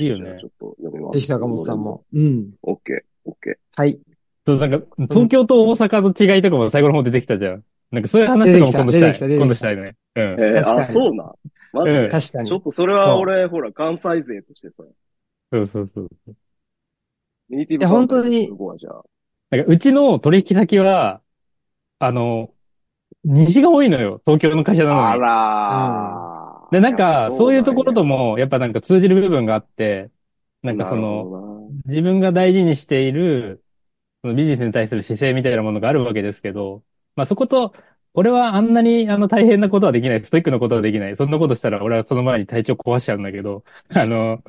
いいよねちょっと読みます。ぜひ坂本さん。も。うん。オッケー、オッケー。はい。そう、なんか、東京と大阪の違いとかも最後の方出てきたじゃん。なんかそういう話とかも今度したい。今度したいね。うん。えー確かにあ、そうなん。まず、うん確かにちょ。っとそれは俺、ほら、関西勢としてさ、そうそうそう。ネイティブいや本当に関西の子はじゃあ。なんか、うちの取引先は、あの、西が多いのよ。東京の会社なのあに。らー。で、なんか、そういうところとも、も、やっぱなんか通じる部分があって、なんかその、の、自分が大事にしている、そのビジネスに対する姿勢みたいなものがあるわけですけど、まあそこと、俺はあんなにあの大変なことはできない、ストイックなことはできない。そんなことしたら俺はその前に体調壊しちゃうんだけど、[laughs] あの、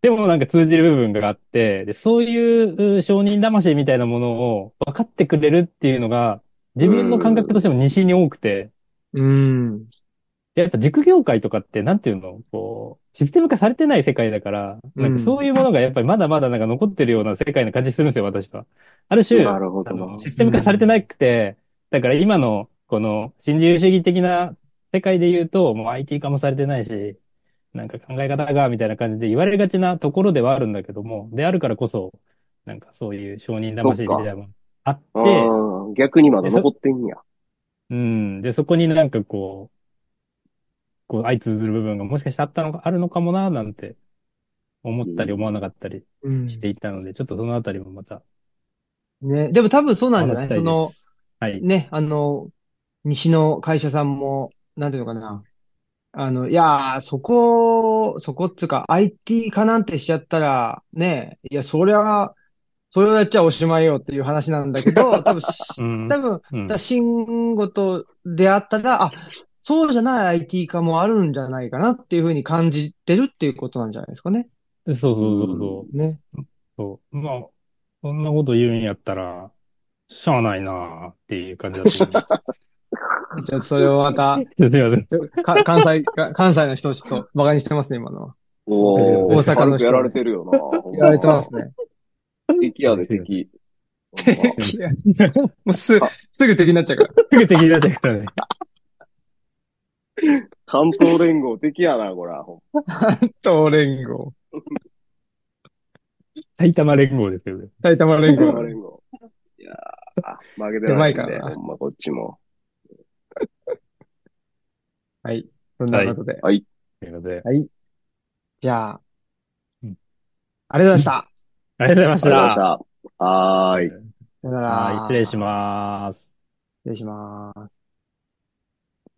でもなんか通じる部分があって、で、そういうう商人魂みたいなものを分かってくれるっていうのが、自分の感覚としても西に多くて、うん。でやっぱ塾業界とかって、なんていうの？こう、システム化されてない世界だから、なんかそういうものがやっぱりまだまだなんか残ってるような世界な感じするんですよ、私は。ある種、なるあの、システム化されてなくて、だから今の、この、新自由主義的な世界で言うと、もう IT 化もされてないし、なんか考え方が、みたいな感じで言われがちなところではあるんだけども、であるからこそ、なんかそういう承認魂みたいなものあって、逆にまだ残ってんや。うん。で、そこになんかこう、こう、相通ずる部分がもしかしてあったのか、あるのかもな、なんて、思ったり思わなかったりうん。していたので、ちょっとそのあたりもまた、ね。でも多分そうなんじゃない？その、はい。ね、あの、西の会社さんも、なんていうのかな。あの、いやー、そこ、そこっつうか、IT 化なんてしちゃったら、ね、いや、そりゃ、それをやっちゃおしまいよっていう話なんだけど、多分ん多分、うんだ慎吾と出会ったら、あ、そうじゃない IT 化もあるんじゃないかなっていうふうに感じてるっていうことなんじゃないですかね。そうそうそうそう。ね。そう。まあ、そんなこと言うんやったら、しゃあないなあっていう感じだと思います。[laughs] [laughs] ちょっとそれをまた、関西、か関西の人をちょっと馬鹿にしてますね、今のは。おー、大阪の人やられてるよな。やられてますね。敵やで、敵。もうす、すぐ敵になっちゃうから。すぐ敵になっちゃうからね。関東連合敵やな、こら。ほん東連合。埼玉連合ですよね。埼玉連ま合。連合。いやー、負けてないんで、うまいからなほんまこっちも。はい。そんなことで。ということで。はい。じゃあうん、ありがとうございました。ありがとうございましありがとうございた。ました。はーい。さよなら。はい、失礼します。失礼します。